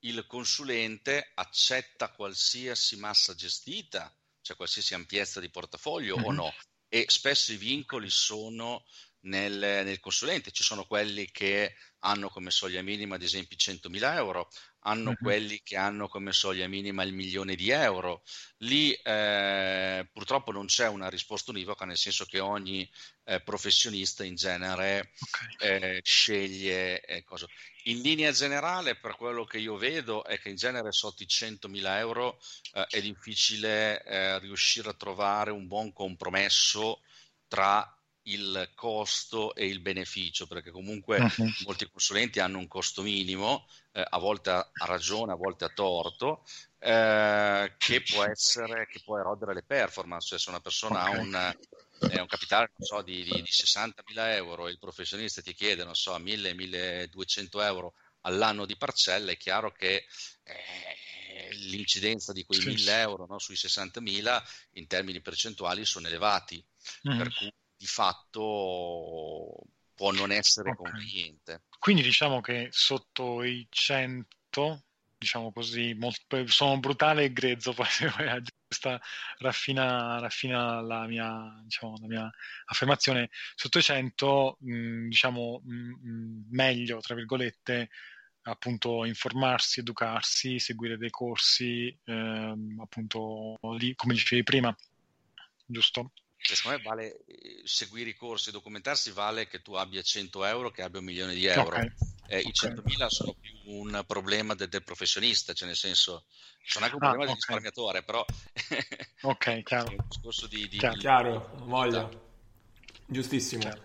il consulente accetta qualsiasi massa gestita, cioè qualsiasi ampiezza di portafoglio mm-hmm. o no, e spesso i vincoli sono nel, nel, consulente, ci sono quelli che hanno come soglia minima ad esempio 100.000 euro, hanno mm-hmm. quelli che hanno come soglia minima il milione di euro. Lì eh, purtroppo non c'è una risposta univoca, nel senso che ogni eh, professionista in genere okay. eh, sceglie eh, cosa. In linea generale, per quello che io vedo, è che in genere sotto i 100.000 euro eh, è difficile eh, riuscire a trovare un buon compromesso tra il costo e il beneficio, perché comunque uh-huh. molti consulenti hanno un costo minimo, eh, a volte a, ragione, a volte a torto, eh, che può essere, che può erodere le performance, cioè se una persona okay. ha un, eh, un capitale so, di, di, di 60.000 euro e il professionista ti chiede, non so, 1.000-1.200 euro all'anno di parcella, è chiaro che eh, l'incidenza di quei 1.000 euro no, sui 60.000 in termini percentuali sono elevati, mm. per cui di fatto può non essere okay. conveniente. Quindi diciamo che sotto i 100, diciamo così, molto, sono brutale e grezzo, poi se vuoi questa raffina, raffina la, mia, diciamo, la mia affermazione, sotto i 100 mh, diciamo mh, meglio, tra virgolette, appunto informarsi, educarsi, seguire dei corsi, ehm, appunto lì, come dicevi prima, giusto? Secondo me vale eh, seguire i corsi, documentarsi vale che tu abbia 100 euro, che abbia un milione di euro. Okay. Eh, I 100.000 sono più un problema del, del, professionista, cioè nel senso, sono anche un ah, problema ah, okay. del risparmiatore, però ok, chiaro. è un discorso di, di, chiaro, di, chiaro voglio. Giustissimo. Chiaro.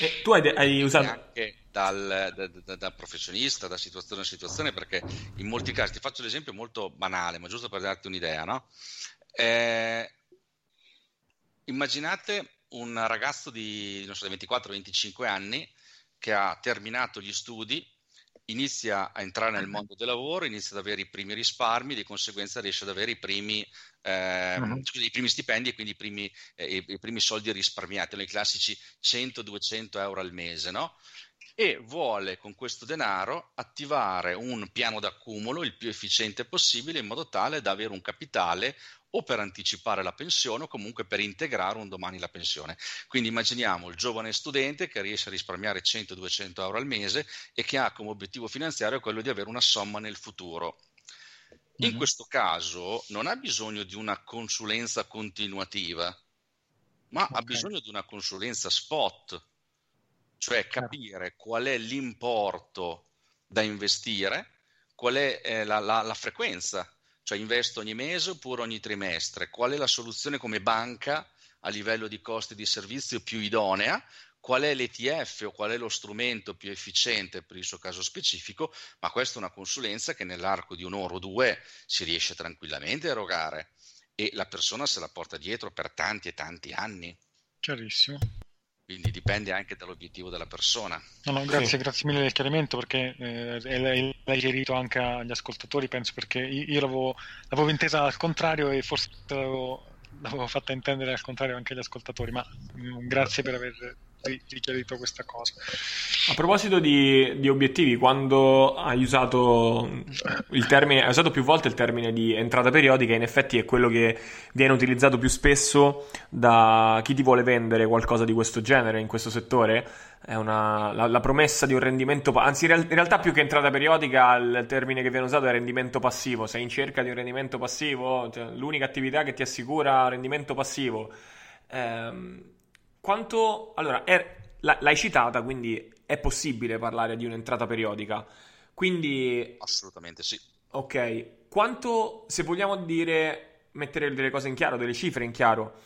E tu hai, hai usato anche dal, da, da, da, professionista, da situazione a situazione, perché in molti casi ti faccio l'esempio molto banale, ma giusto per darti un'idea, no? Eh, immaginate un ragazzo di so, 24-25 anni che ha terminato gli studi inizia a entrare nel mondo del lavoro, inizia ad avere i primi risparmi, di conseguenza riesce ad avere i primi, eh, uh-huh. i primi stipendi e quindi i primi, eh, i, i primi soldi risparmiati, i classici 100-200 euro al mese, no? E vuole con questo denaro attivare un piano d'accumulo il più efficiente possibile in modo tale da avere un capitale o per anticipare la pensione o comunque per integrare un domani la pensione. Quindi immaginiamo il giovane studente che riesce a risparmiare 100-200 euro al mese e che ha come obiettivo finanziario quello di avere una somma nel futuro. In mm-hmm. questo caso non ha bisogno di una consulenza continuativa, ma okay. ha bisogno di una consulenza spot, cioè certo. capire qual è l'importo da investire, qual è eh, la, la, la frequenza cioè investo ogni mese oppure ogni trimestre? Qual è la soluzione come banca a livello di costi di servizio più idonea? Qual è l'ETF o qual è lo strumento più efficiente per il suo caso specifico? Ma questa è una consulenza che nell'arco di un'ora o due si riesce tranquillamente a erogare e la persona se la porta dietro per tanti e tanti anni. Chiarissimo. Quindi dipende anche dall'obiettivo della persona. No, no, grazie, sì. grazie mille del chiarimento perché eh, l'hai chiarito anche agli ascoltatori, penso perché io l'avevo, l'avevo intesa al contrario e forse l'avevo, l'avevo, fatta intendere al contrario anche agli ascoltatori, ma mh, mm, grazie per aver richiarito questa cosa. A proposito di, di, obiettivi, quando hai usato il termine, hai usato più volte il termine di entrata periodica, in effetti è quello che viene utilizzato più spesso da chi ti vuole vendere qualcosa di questo genere in questo settore. È una, la, la, promessa di un rendimento, anzi in, realtà più che entrata periodica il termine che viene usato è rendimento passivo. Sei in cerca di un rendimento passivo, cioè, l'unica attività che ti assicura rendimento passivo. Ehm, quanto... Allora, è, l'hai citata, quindi è possibile parlare di un'entrata periodica. Quindi... Assolutamente sì. Ok. Quanto, se vogliamo dire, mettere delle cose in chiaro, delle cifre in chiaro,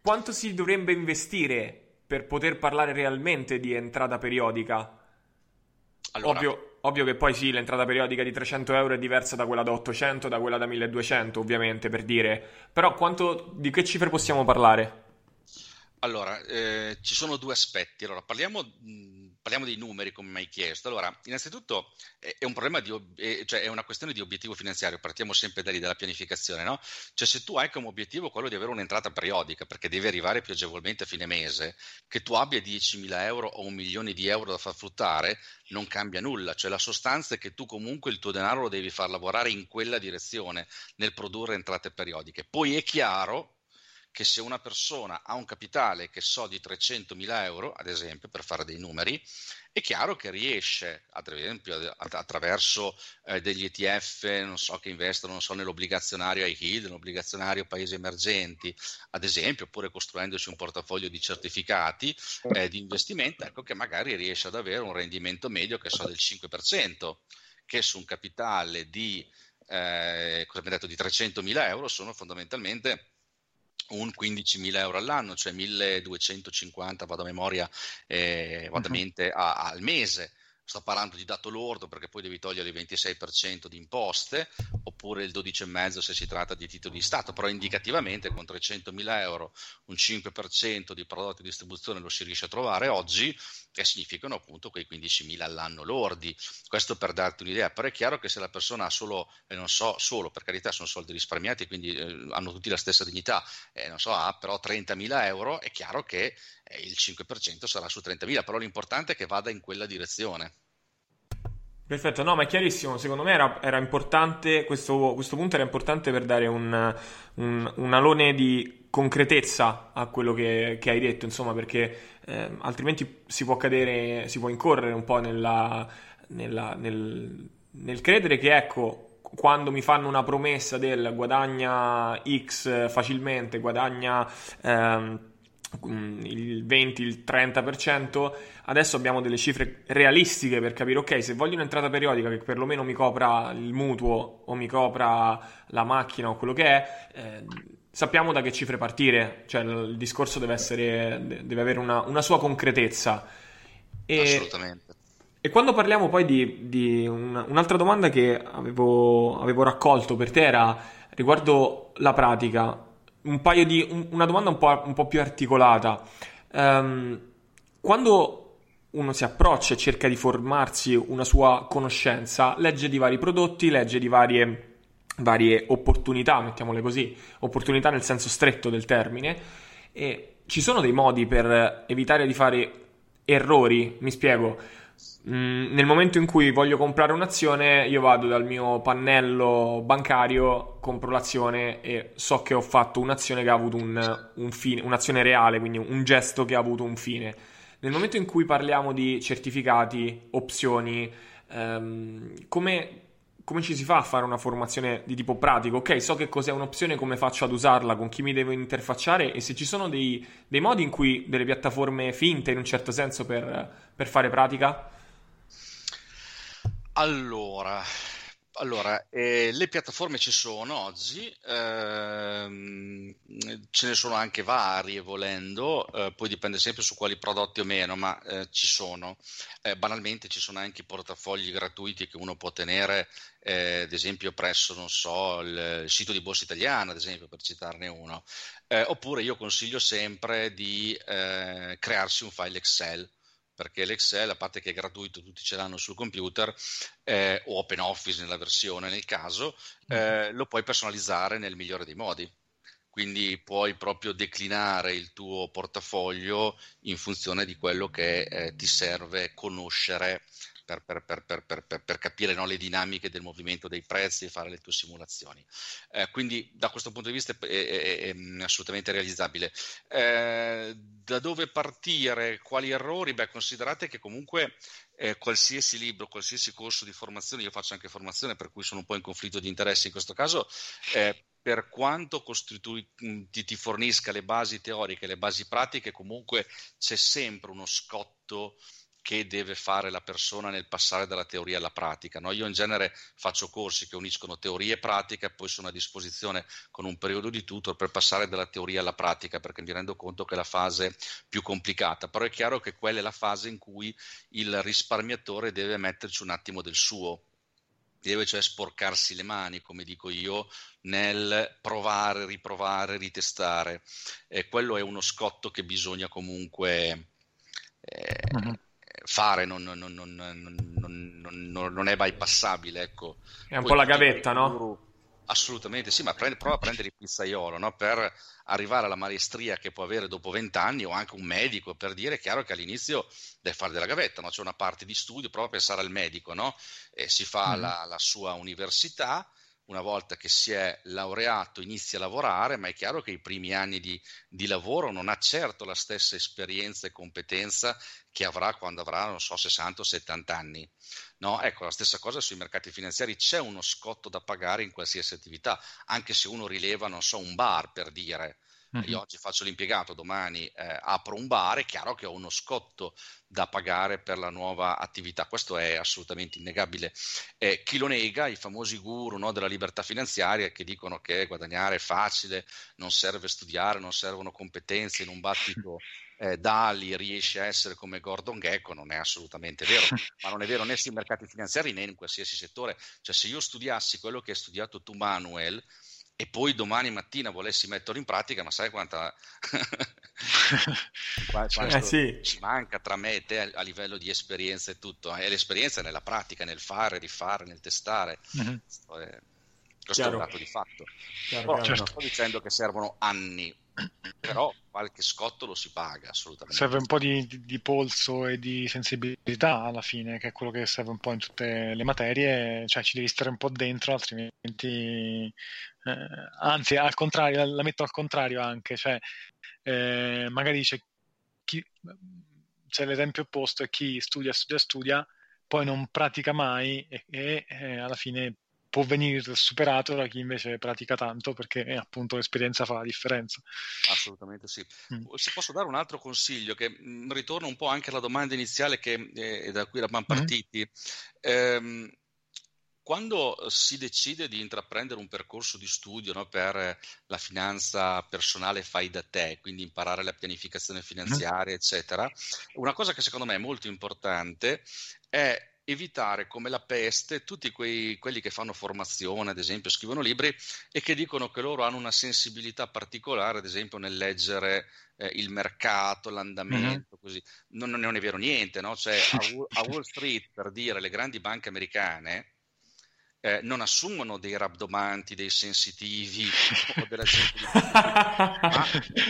quanto si dovrebbe investire per poter parlare realmente di entrata periodica? Allora, ovvio, ovvio, che poi sì, l'entrata periodica di 300 euro è diversa da quella da 800, da quella da 1200, ovviamente, per dire. Però quanto, di che cifre possiamo parlare? Allora, eh, ci sono due aspetti. Allora, parliamo, mh, parliamo, dei numeri, come mi hai chiesto. Allora, innanzitutto è, è un di, è, cioè è una questione di obiettivo finanziario. Partiamo sempre da lì, dalla pianificazione, no? Cioè, se tu hai come obiettivo quello di avere un'entrata periodica, perché devi arrivare più agevolmente a fine mese, che tu abbia 10.000 euro o un milione di euro da far fruttare, non cambia nulla. Cioè, la sostanza è che tu comunque il tuo denaro lo devi far lavorare in quella direzione, nel produrre entrate periodiche. Poi è chiaro che se una persona ha un capitale che so di 300.000 euro, ad esempio, per fare dei numeri, è chiaro che riesce, ad esempio, attraverso eh, degli ETF, non so, che investono so, nell'obbligazionario high yield, nell'obbligazionario paesi emergenti, ad esempio, oppure costruendosi un portafoglio di certificati eh, di investimento, ecco che magari riesce ad avere un rendimento medio che so del 5%, che su un capitale di, eh, cosa detto, di 300.000 euro sono fondamentalmente un 15.000 euro all'anno, cioè 1.250, vado a memoria, eh, vado a mente a, al mese sto parlando di dato lordo perché poi devi togliere il 26% di imposte oppure il 12,5% se si tratta di titoli di Stato, però indicativamente con 300.000 euro un 5% di prodotti di distribuzione lo si riesce a trovare oggi e significano appunto quei 15.000 all'anno lordi. Questo per darti un'idea, però è chiaro che se la persona ha solo, eh, non so, solo per carità sono soldi risparmiati quindi eh, hanno tutti la stessa dignità, eh, non so, ha però 30.000 euro, è chiaro che il 5% sarà su 30.000, però l'importante è che vada in quella direzione. Perfetto, no, ma è chiarissimo, secondo me era, era importante, questo, questo, punto era importante per dare un, un, un, alone di concretezza a quello che, che hai detto, insomma, perché eh, altrimenti si può cadere, si può incorrere un po' nella, nella, nel, nel credere che, ecco, quando mi fanno una promessa del guadagna X facilmente, guadagna... Ehm, il 20, il 30%, adesso abbiamo delle cifre realistiche per capire, ok, se voglio un'entrata periodica che perlomeno mi copra il mutuo o mi copra la macchina o quello che è, eh, sappiamo da che cifre partire, cioè il discorso deve, essere, deve avere una, una sua concretezza. E, Assolutamente. E quando parliamo poi di, di un, un'altra domanda che avevo, avevo raccolto per te era riguardo la pratica un paio di, un, una domanda un po', un po', più articolata. Um, quando uno si approccia e cerca di formarsi una sua conoscenza, legge di vari prodotti, legge di varie, varie opportunità, mettiamole così, opportunità nel senso stretto del termine, e ci sono dei modi per evitare di fare errori, mi spiego. Mm, nel momento in cui voglio comprare un'azione, io vado dal mio pannello bancario, compro l'azione e so che ho fatto un'azione che ha avuto un, un fine, un'azione reale, quindi un gesto che ha avuto un fine. Nel momento in cui parliamo di certificati, opzioni, ehm, come, come ci si fa a fare una formazione di tipo pratico? Ok, so che cos'è un'opzione, come faccio ad usarla, con chi mi devo interfacciare e se ci sono dei, dei modi in cui delle piattaforme finte in un certo senso per, per fare pratica? Allora, allora, eh, le piattaforme ci sono oggi, ehm, ce ne sono anche varie volendo, eh, poi dipende sempre su quali prodotti o meno, ma eh, ci sono. Eh, banalmente ci sono anche i portafogli gratuiti che uno può tenere, eh, ad esempio presso, non so, il, il, sito di Borsa Italiana, ad esempio, per citarne uno. Eh, oppure io consiglio sempre di crearsi un file Excel perché l'Excel, a parte che è gratuito, tutti ce l'hanno sul computer, eh, o OpenOffice nella versione nel caso, eh, lo puoi personalizzare nel migliore dei modi. Quindi puoi proprio declinare il tuo portafoglio in funzione di quello che eh, ti serve conoscere per, per, per, per capire no, le dinamiche del movimento dei prezzi e fare le tue simulazioni. Eh, quindi da questo punto di vista è, è, è assolutamente realizzabile. Eh, da dove partire? Quali errori? Beh, considerate che comunque eh, qualsiasi libro, qualsiasi corso di formazione, io faccio anche formazione, per cui sono un po' in conflitto di interessi in questo caso, eh, per quanto ti, ti, fornisca le basi teoriche, le basi pratiche, comunque c'è sempre uno scotto che deve fare la persona nel passare dalla teoria alla pratica. No? Io in genere faccio corsi che uniscono teoria e pratica e poi sono a disposizione con un periodo di tutor per passare dalla teoria alla pratica perché mi rendo conto che è la fase più complicata, però è chiaro che quella è la fase in cui il risparmiatore deve metterci un attimo del suo, deve cioè sporcarsi le mani, come dico io, nel provare, riprovare, ritestare. E quello è uno scotto che bisogna comunque... Eh, uh-huh fare non, non, non, non, è bypassabile. Ecco. È un Poi po' la gavetta, no? Assolutamente sì, ma prende, prova a prendere il pizzaiolo no? per arrivare alla maestria che può avere dopo vent'anni o anche un medico, per dire, è chiaro che all'inizio deve fare della gavetta, no? c'è una parte di studio, prova a pensare al medico, no? e si fa mm. la, la sua università, una volta che si è laureato inizia a lavorare, ma è chiaro che i primi anni di, di, lavoro non ha certo la stessa esperienza e competenza che avrà quando avrà, non so, 60 o 70 anni. No, ecco, la stessa cosa sui mercati finanziari, c'è uno scotto da pagare in qualsiasi attività, anche se uno rileva, non so, un bar per dire. Io oggi faccio l'impiegato, domani eh, apro un bar, è chiaro che ho uno scotto da pagare per la nuova attività, questo è assolutamente innegabile. Eh, chi lo nega, i famosi guru no, della libertà finanziaria che dicono che guadagnare è facile, non serve studiare, non servono competenze, in un battito eh, Dali riesce a essere come Gordon Gecko, non è assolutamente vero, ma non è vero né sui mercati finanziari né in qualsiasi settore. Cioè se io studiassi quello che hai studiato tu Manuel, e poi domani mattina volessi metterlo in pratica, ma sai quanta eh sì. ci manca tra me e te a livello di esperienza e tutto, e l'esperienza è nella pratica, nel fare, rifare, nel testare. Mm-hmm. Questo, è, un dato di fatto. Chiaro, Però, chiaro. sto dicendo che servono anni però qualche scotto lo si paga assolutamente. Serve un po' di, di, polso e di sensibilità alla fine, che è quello che serve un po' in tutte le materie, cioè ci devi stare un po' dentro, altrimenti... Eh, anzi, al contrario, la metto al contrario anche, cioè eh, magari c'è, chi, c'è l'esempio opposto, è chi studia, studia, studia, poi non pratica mai e, e eh, alla fine può venire superato da chi invece pratica tanto perché eh, appunto l'esperienza fa la differenza. Assolutamente sì. Mm. Se posso dare un altro consiglio che mh, mm, ritorna un po' anche alla domanda iniziale che eh, da cui eravamo mm-hmm. partiti. Mm. Ehm, quando si decide di intraprendere un percorso di studio no, per la finanza personale fai da te, quindi imparare la pianificazione finanziaria, mm. eccetera, una cosa che secondo me è molto importante è evitare come la peste tutti quei, quelli che fanno formazione, ad esempio, scrivono libri e che dicono che loro hanno una sensibilità particolare, ad esempio, nel leggere eh, il mercato, l'andamento, mm-hmm. così. Non, non, è vero niente, no? Cioè, a, a, Wall Street, per dire, le grandi banche americane eh, non assumono dei rabdomanti, dei sensitivi o della gente di ma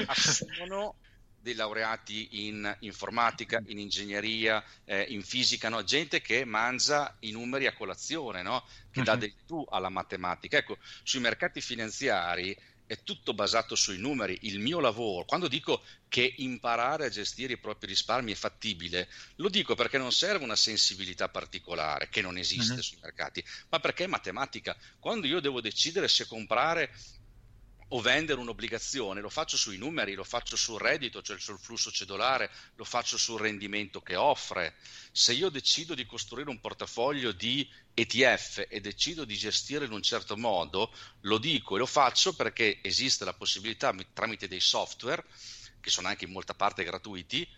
assumono dei laureati in informatica, in ingegneria, eh, in fisica, no? gente che mangia i numeri a colazione, no? che uh-huh. dà mhm. del tu alla matematica. Ecco, sui mercati finanziari è tutto basato sui numeri. Il mio lavoro, quando dico che imparare a gestire i propri risparmi è fattibile, lo dico perché non serve una sensibilità particolare che non esiste uh-huh. sui mercati, ma perché è matematica. Quando io devo decidere se comprare o vendere un'obbligazione, lo faccio sui numeri, lo faccio sul reddito, cioè sul flusso cedolare, lo faccio sul rendimento che offre. Se io decido di costruire un portafoglio di ETF e decido di gestire in un certo modo, lo dico e lo faccio perché esiste la possibilità tramite dei software, che sono anche in molta parte gratuiti,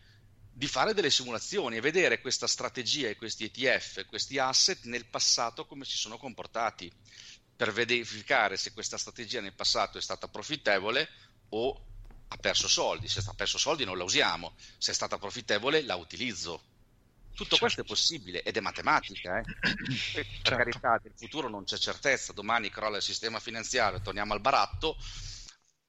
di fare delle simulazioni e vedere questa strategia e questi ETF, questi asset nel passato come si sono comportati per verificare se questa strategia nel passato è stata profittevole o ha perso soldi. Se ha perso soldi non la usiamo, se è stata profittevole la utilizzo. Tutto certo. questo è possibile ed è matematica. Eh? Per certo. carità, del futuro non c'è certezza, domani crolla il sistema finanziario, torniamo al baratto,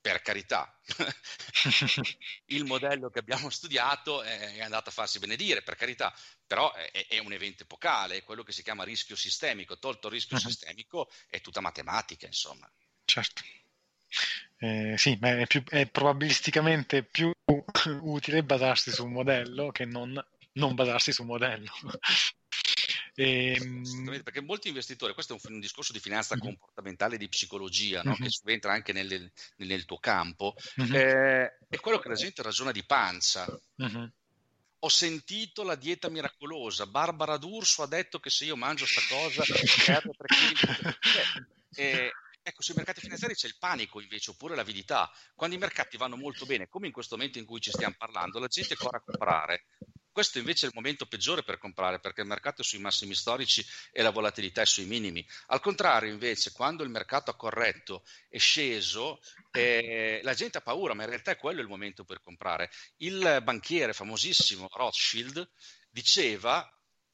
per carità. il modello che abbiamo studiato è andato a farsi benedire, per carità, però è, è, un evento epocale, è quello che si chiama rischio sistemico. Tolto il rischio uh-huh. sistemico è tutta matematica, insomma. Certo. Eh, sì, ma è, più, è, probabilisticamente più utile basarsi su un modello che non, non basarsi su un modello. E, ehm, perché molti investitori, questo è un, un discorso di finanza mm-hmm. comportamentale e di psicologia, no? mm-hmm. che subentra anche nel, nel tuo campo, mm-hmm. eh, è quello che la gente ragiona di pancia. Ho sentito la dieta miracolosa. Barbara D'Urso ha detto che se io mangio sta cosa perdo 3 kg. Eh, ecco, sui mercati finanziari c'è il panico invece, oppure l'avidità. Quando i mercati vanno molto bene, come in questo momento in cui ci stiamo parlando, la gente corre a comprare. Questo invece è il momento peggiore per comprare perché il mercato è sui massimi storici e la volatilità è sui minimi. Al contrario, invece, quando il mercato ha corretto è sceso, eh, la gente ha paura, ma in realtà è quello il momento per comprare. Il banchiere famosissimo Rothschild diceva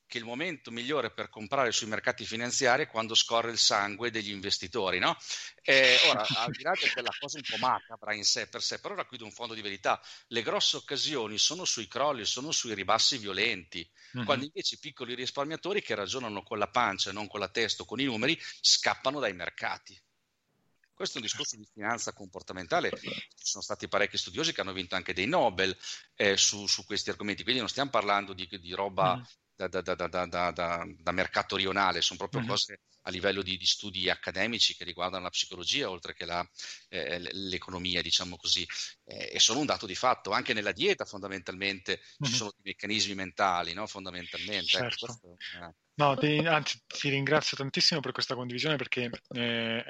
che il momento migliore per comprare sui mercati finanziari è quando scorre il sangue degli investitori. No? Eh, ora, al di là della cosa un po' macabra in sé per sé, però racchiude un fondo di verità. Le grosse occasioni sono sui crolli, sono sui ribassi violenti, mm-hmm. quando invece i piccoli risparmiatori che ragionano con la pancia e non con la testa o con i numeri scappano dai mercati. Questo è un discorso di finanza comportamentale. Ci sono stati parecchi studiosi che hanno vinto anche dei Nobel eh, su, su, questi argomenti, quindi non stiamo parlando di, di roba mm da, da, da, da, mercato rionale, sono proprio uh-huh. cose a livello di, di, studi accademici che riguardano la psicologia oltre che la, eh, l'economia, diciamo così, eh, e sono un dato di fatto. Anche nella dieta fondamentalmente uh-huh. ci sono dei meccanismi mentali, no? fondamentalmente. Ecco, certo. Ecco, questo, eh. No, ti, anzi, ti ringrazio tantissimo per questa condivisione perché eh,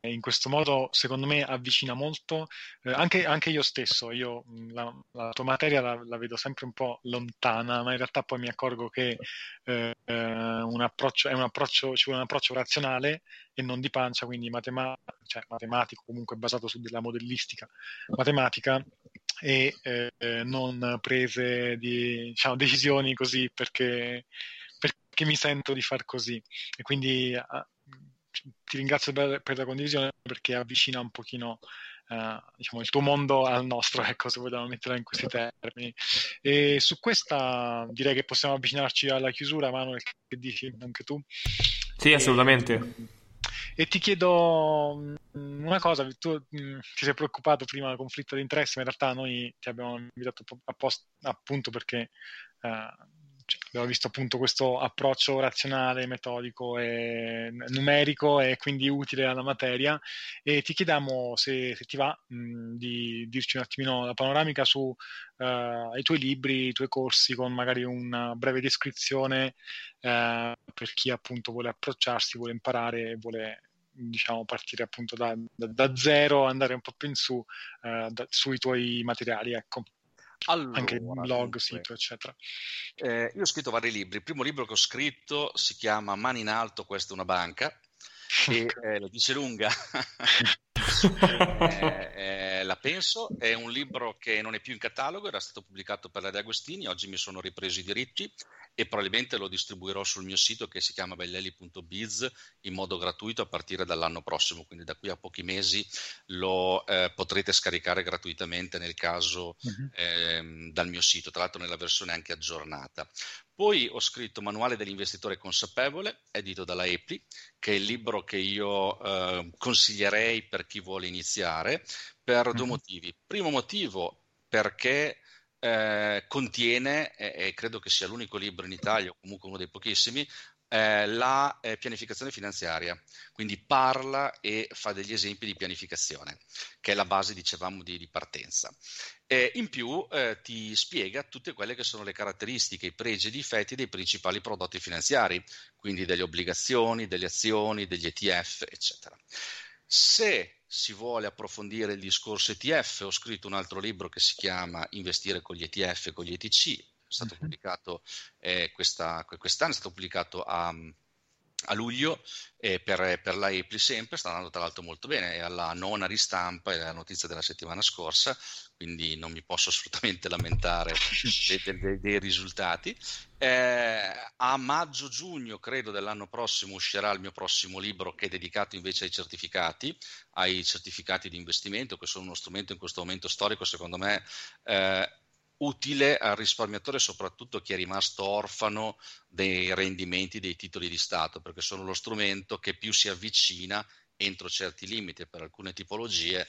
eh, in questo modo, secondo me, avvicina molto eh, anche, anche, io stesso. Io la, la tua materia la, la, vedo sempre un po' lontana, ma in realtà poi mi accorgo che eh, un approccio, un approccio, ci vuole un approccio razionale e non di pancia, quindi matema- cioè, matematico, comunque basato su della modellistica matematica e eh, non prese di diciamo, decisioni così perché che mi sento di far così. E quindi uh, ti ringrazio per, per, la condivisione perché avvicina un pochino uh, diciamo, il tuo mondo al nostro, ecco, se vogliamo metterla in questi termini. E su questa direi che possiamo avvicinarci alla chiusura, Manuel, che dici anche tu? Sì, assolutamente. E, ti chiedo mm, una cosa, tu mh, mm, ti sei preoccupato prima del conflitto di interesse, ma in realtà noi ti abbiamo invitato appunto perché uh, cioè, abbiamo visto appunto questo approccio razionale, metodico e numerico e quindi utile alla materia e ti chiediamo se, se ti va mh, di dirci un attimino la panoramica su uh, i tuoi libri, i tuoi corsi con magari una breve descrizione uh, per chi appunto vuole approcciarsi, vuole imparare e vuole diciamo partire appunto da, da, da, zero, andare un po' più in su uh, da, sui tuoi materiali, ecco. Allora, anche blog, dunque, sito, eccetera. Eh, io ho scritto vari libri. Il primo libro che ho scritto si chiama Mani in alto, questa è una banca, e eh, lo dice lunga. eh, eh, la penso, è un libro che non è più in catalogo, era stato pubblicato per la De Agostini, oggi mi sono ripreso i diritti e probabilmente lo distribuirò sul mio sito che si chiama bellelli.biz in modo gratuito a partire dall'anno prossimo, quindi da qui a pochi mesi lo eh, potrete scaricare gratuitamente nel caso uh-huh. eh, dal mio sito, tra l'altro nella versione anche aggiornata. Poi ho scritto Manuale dell'investitore consapevole, edito dalla EPLI, che è il libro che io eh, consiglierei per chi vuole iniziare, per due motivi. Primo motivo, perché eh, contiene, e credo che sia l'unico libro in Italia, o comunque uno dei pochissimi, eh, la eh, pianificazione finanziaria, quindi parla e fa degli esempi di pianificazione, che è la base, dicevamo, di, di partenza. E in più eh, ti spiega tutte quelle che sono le caratteristiche, i pregi e i difetti dei principali prodotti finanziari, quindi delle obbligazioni, delle azioni, degli ETF, eccetera. Se si vuole approfondire il discorso ETF, ho scritto un altro libro che si chiama Investire con gli ETF e con gli ETC, è stato uh-huh. pubblicato eh, questa, quest'anno, è stato pubblicato a, a luglio eh, per, per, la EPLI sempre, sta andando tra l'altro molto bene, è alla nona ristampa, è la notizia della settimana scorsa, quindi non mi posso assolutamente lamentare dei, dei, dei risultati. Eh, a maggio-giugno, credo, dell'anno prossimo uscirà il mio prossimo libro che è dedicato invece ai certificati, ai certificati di investimento, che sono uno strumento in questo momento storico, secondo me, eh, utile al risparmiatore, soprattutto chi è rimasto orfano dei rendimenti dei titoli di Stato, perché sono lo strumento che più si avvicina entro certi limiti per alcune tipologie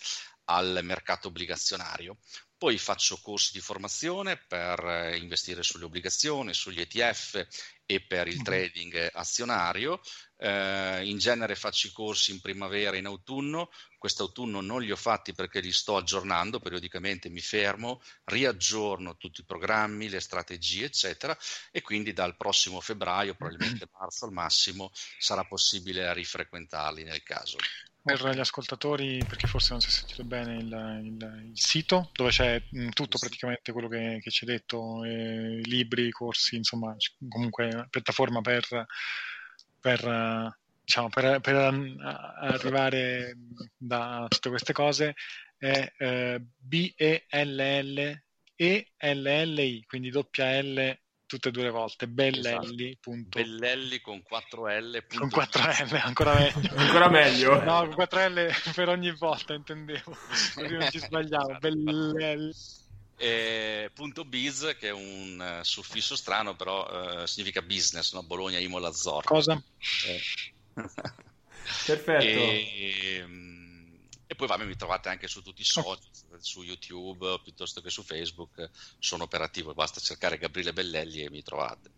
al mercato obbligazionario. Poi faccio corsi di formazione per eh, investire sulle obbligazioni, sugli ETF e per il trading azionario. Eh, in genere faccio i corsi in primavera e in autunno. Quest'autunno non li ho fatti perché li sto aggiornando, periodicamente mi fermo, riaggiorno tutti i programmi, le strategie, eccetera, e quindi dal prossimo febbraio, probabilmente marzo al massimo, sarà possibile rifrequentarli nel caso per gli ascoltatori, perché forse non si è sentito bene il, il, il sito, dove c'è mm, tutto praticamente quello che, che ci hai detto, eh, libri, corsi, insomma, comunque piattaforma per, per, diciamo, per, per arrivare da tutte queste cose, è eh, B-E-L-L-E-L-L-I, quindi doppia L tutte e due le volte. Bellelli. Esatto. Bellelli con 4L. Con 4L, ancora meglio. ancora meglio. No, con 4L per ogni volta, intendevo. Così non ci sbagliamo. Bellelli. E punto biz che è un uh, suffisso strano però uh, significa business no? Bologna Imola Zorro cosa? Eh. perfetto e, e poi vabbè, mi trovate anche su tutti i social, su YouTube piuttosto che su Facebook. Sono operativo, basta cercare Gabriele Bellelli e mi trovate.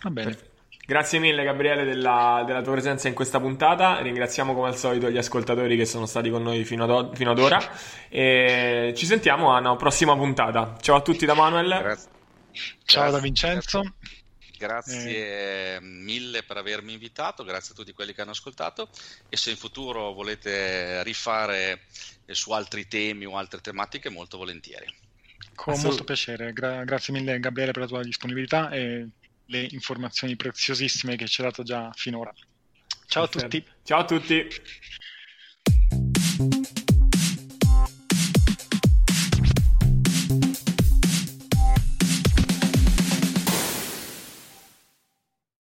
Va bene. Grazie mille Gabriele della, della, tua presenza in questa puntata, ringraziamo come al solito gli ascoltatori che sono stati con noi fino ad, fino ad ora e ci sentiamo a una prossima puntata. Ciao a tutti da Manuel. Grazie. Ciao Grazie. da Vincenzo. Grazie eh. mille per avermi invitato, grazie a tutti quelli che hanno ascoltato e se in futuro volete rifare su altri temi o altre tematiche, molto volentieri. Con molto piacere, Gra- grazie mille Gabriele per la tua disponibilità e le informazioni preziosissime che ci hai dato già finora. Ciao a tutti. Ciao a tutti.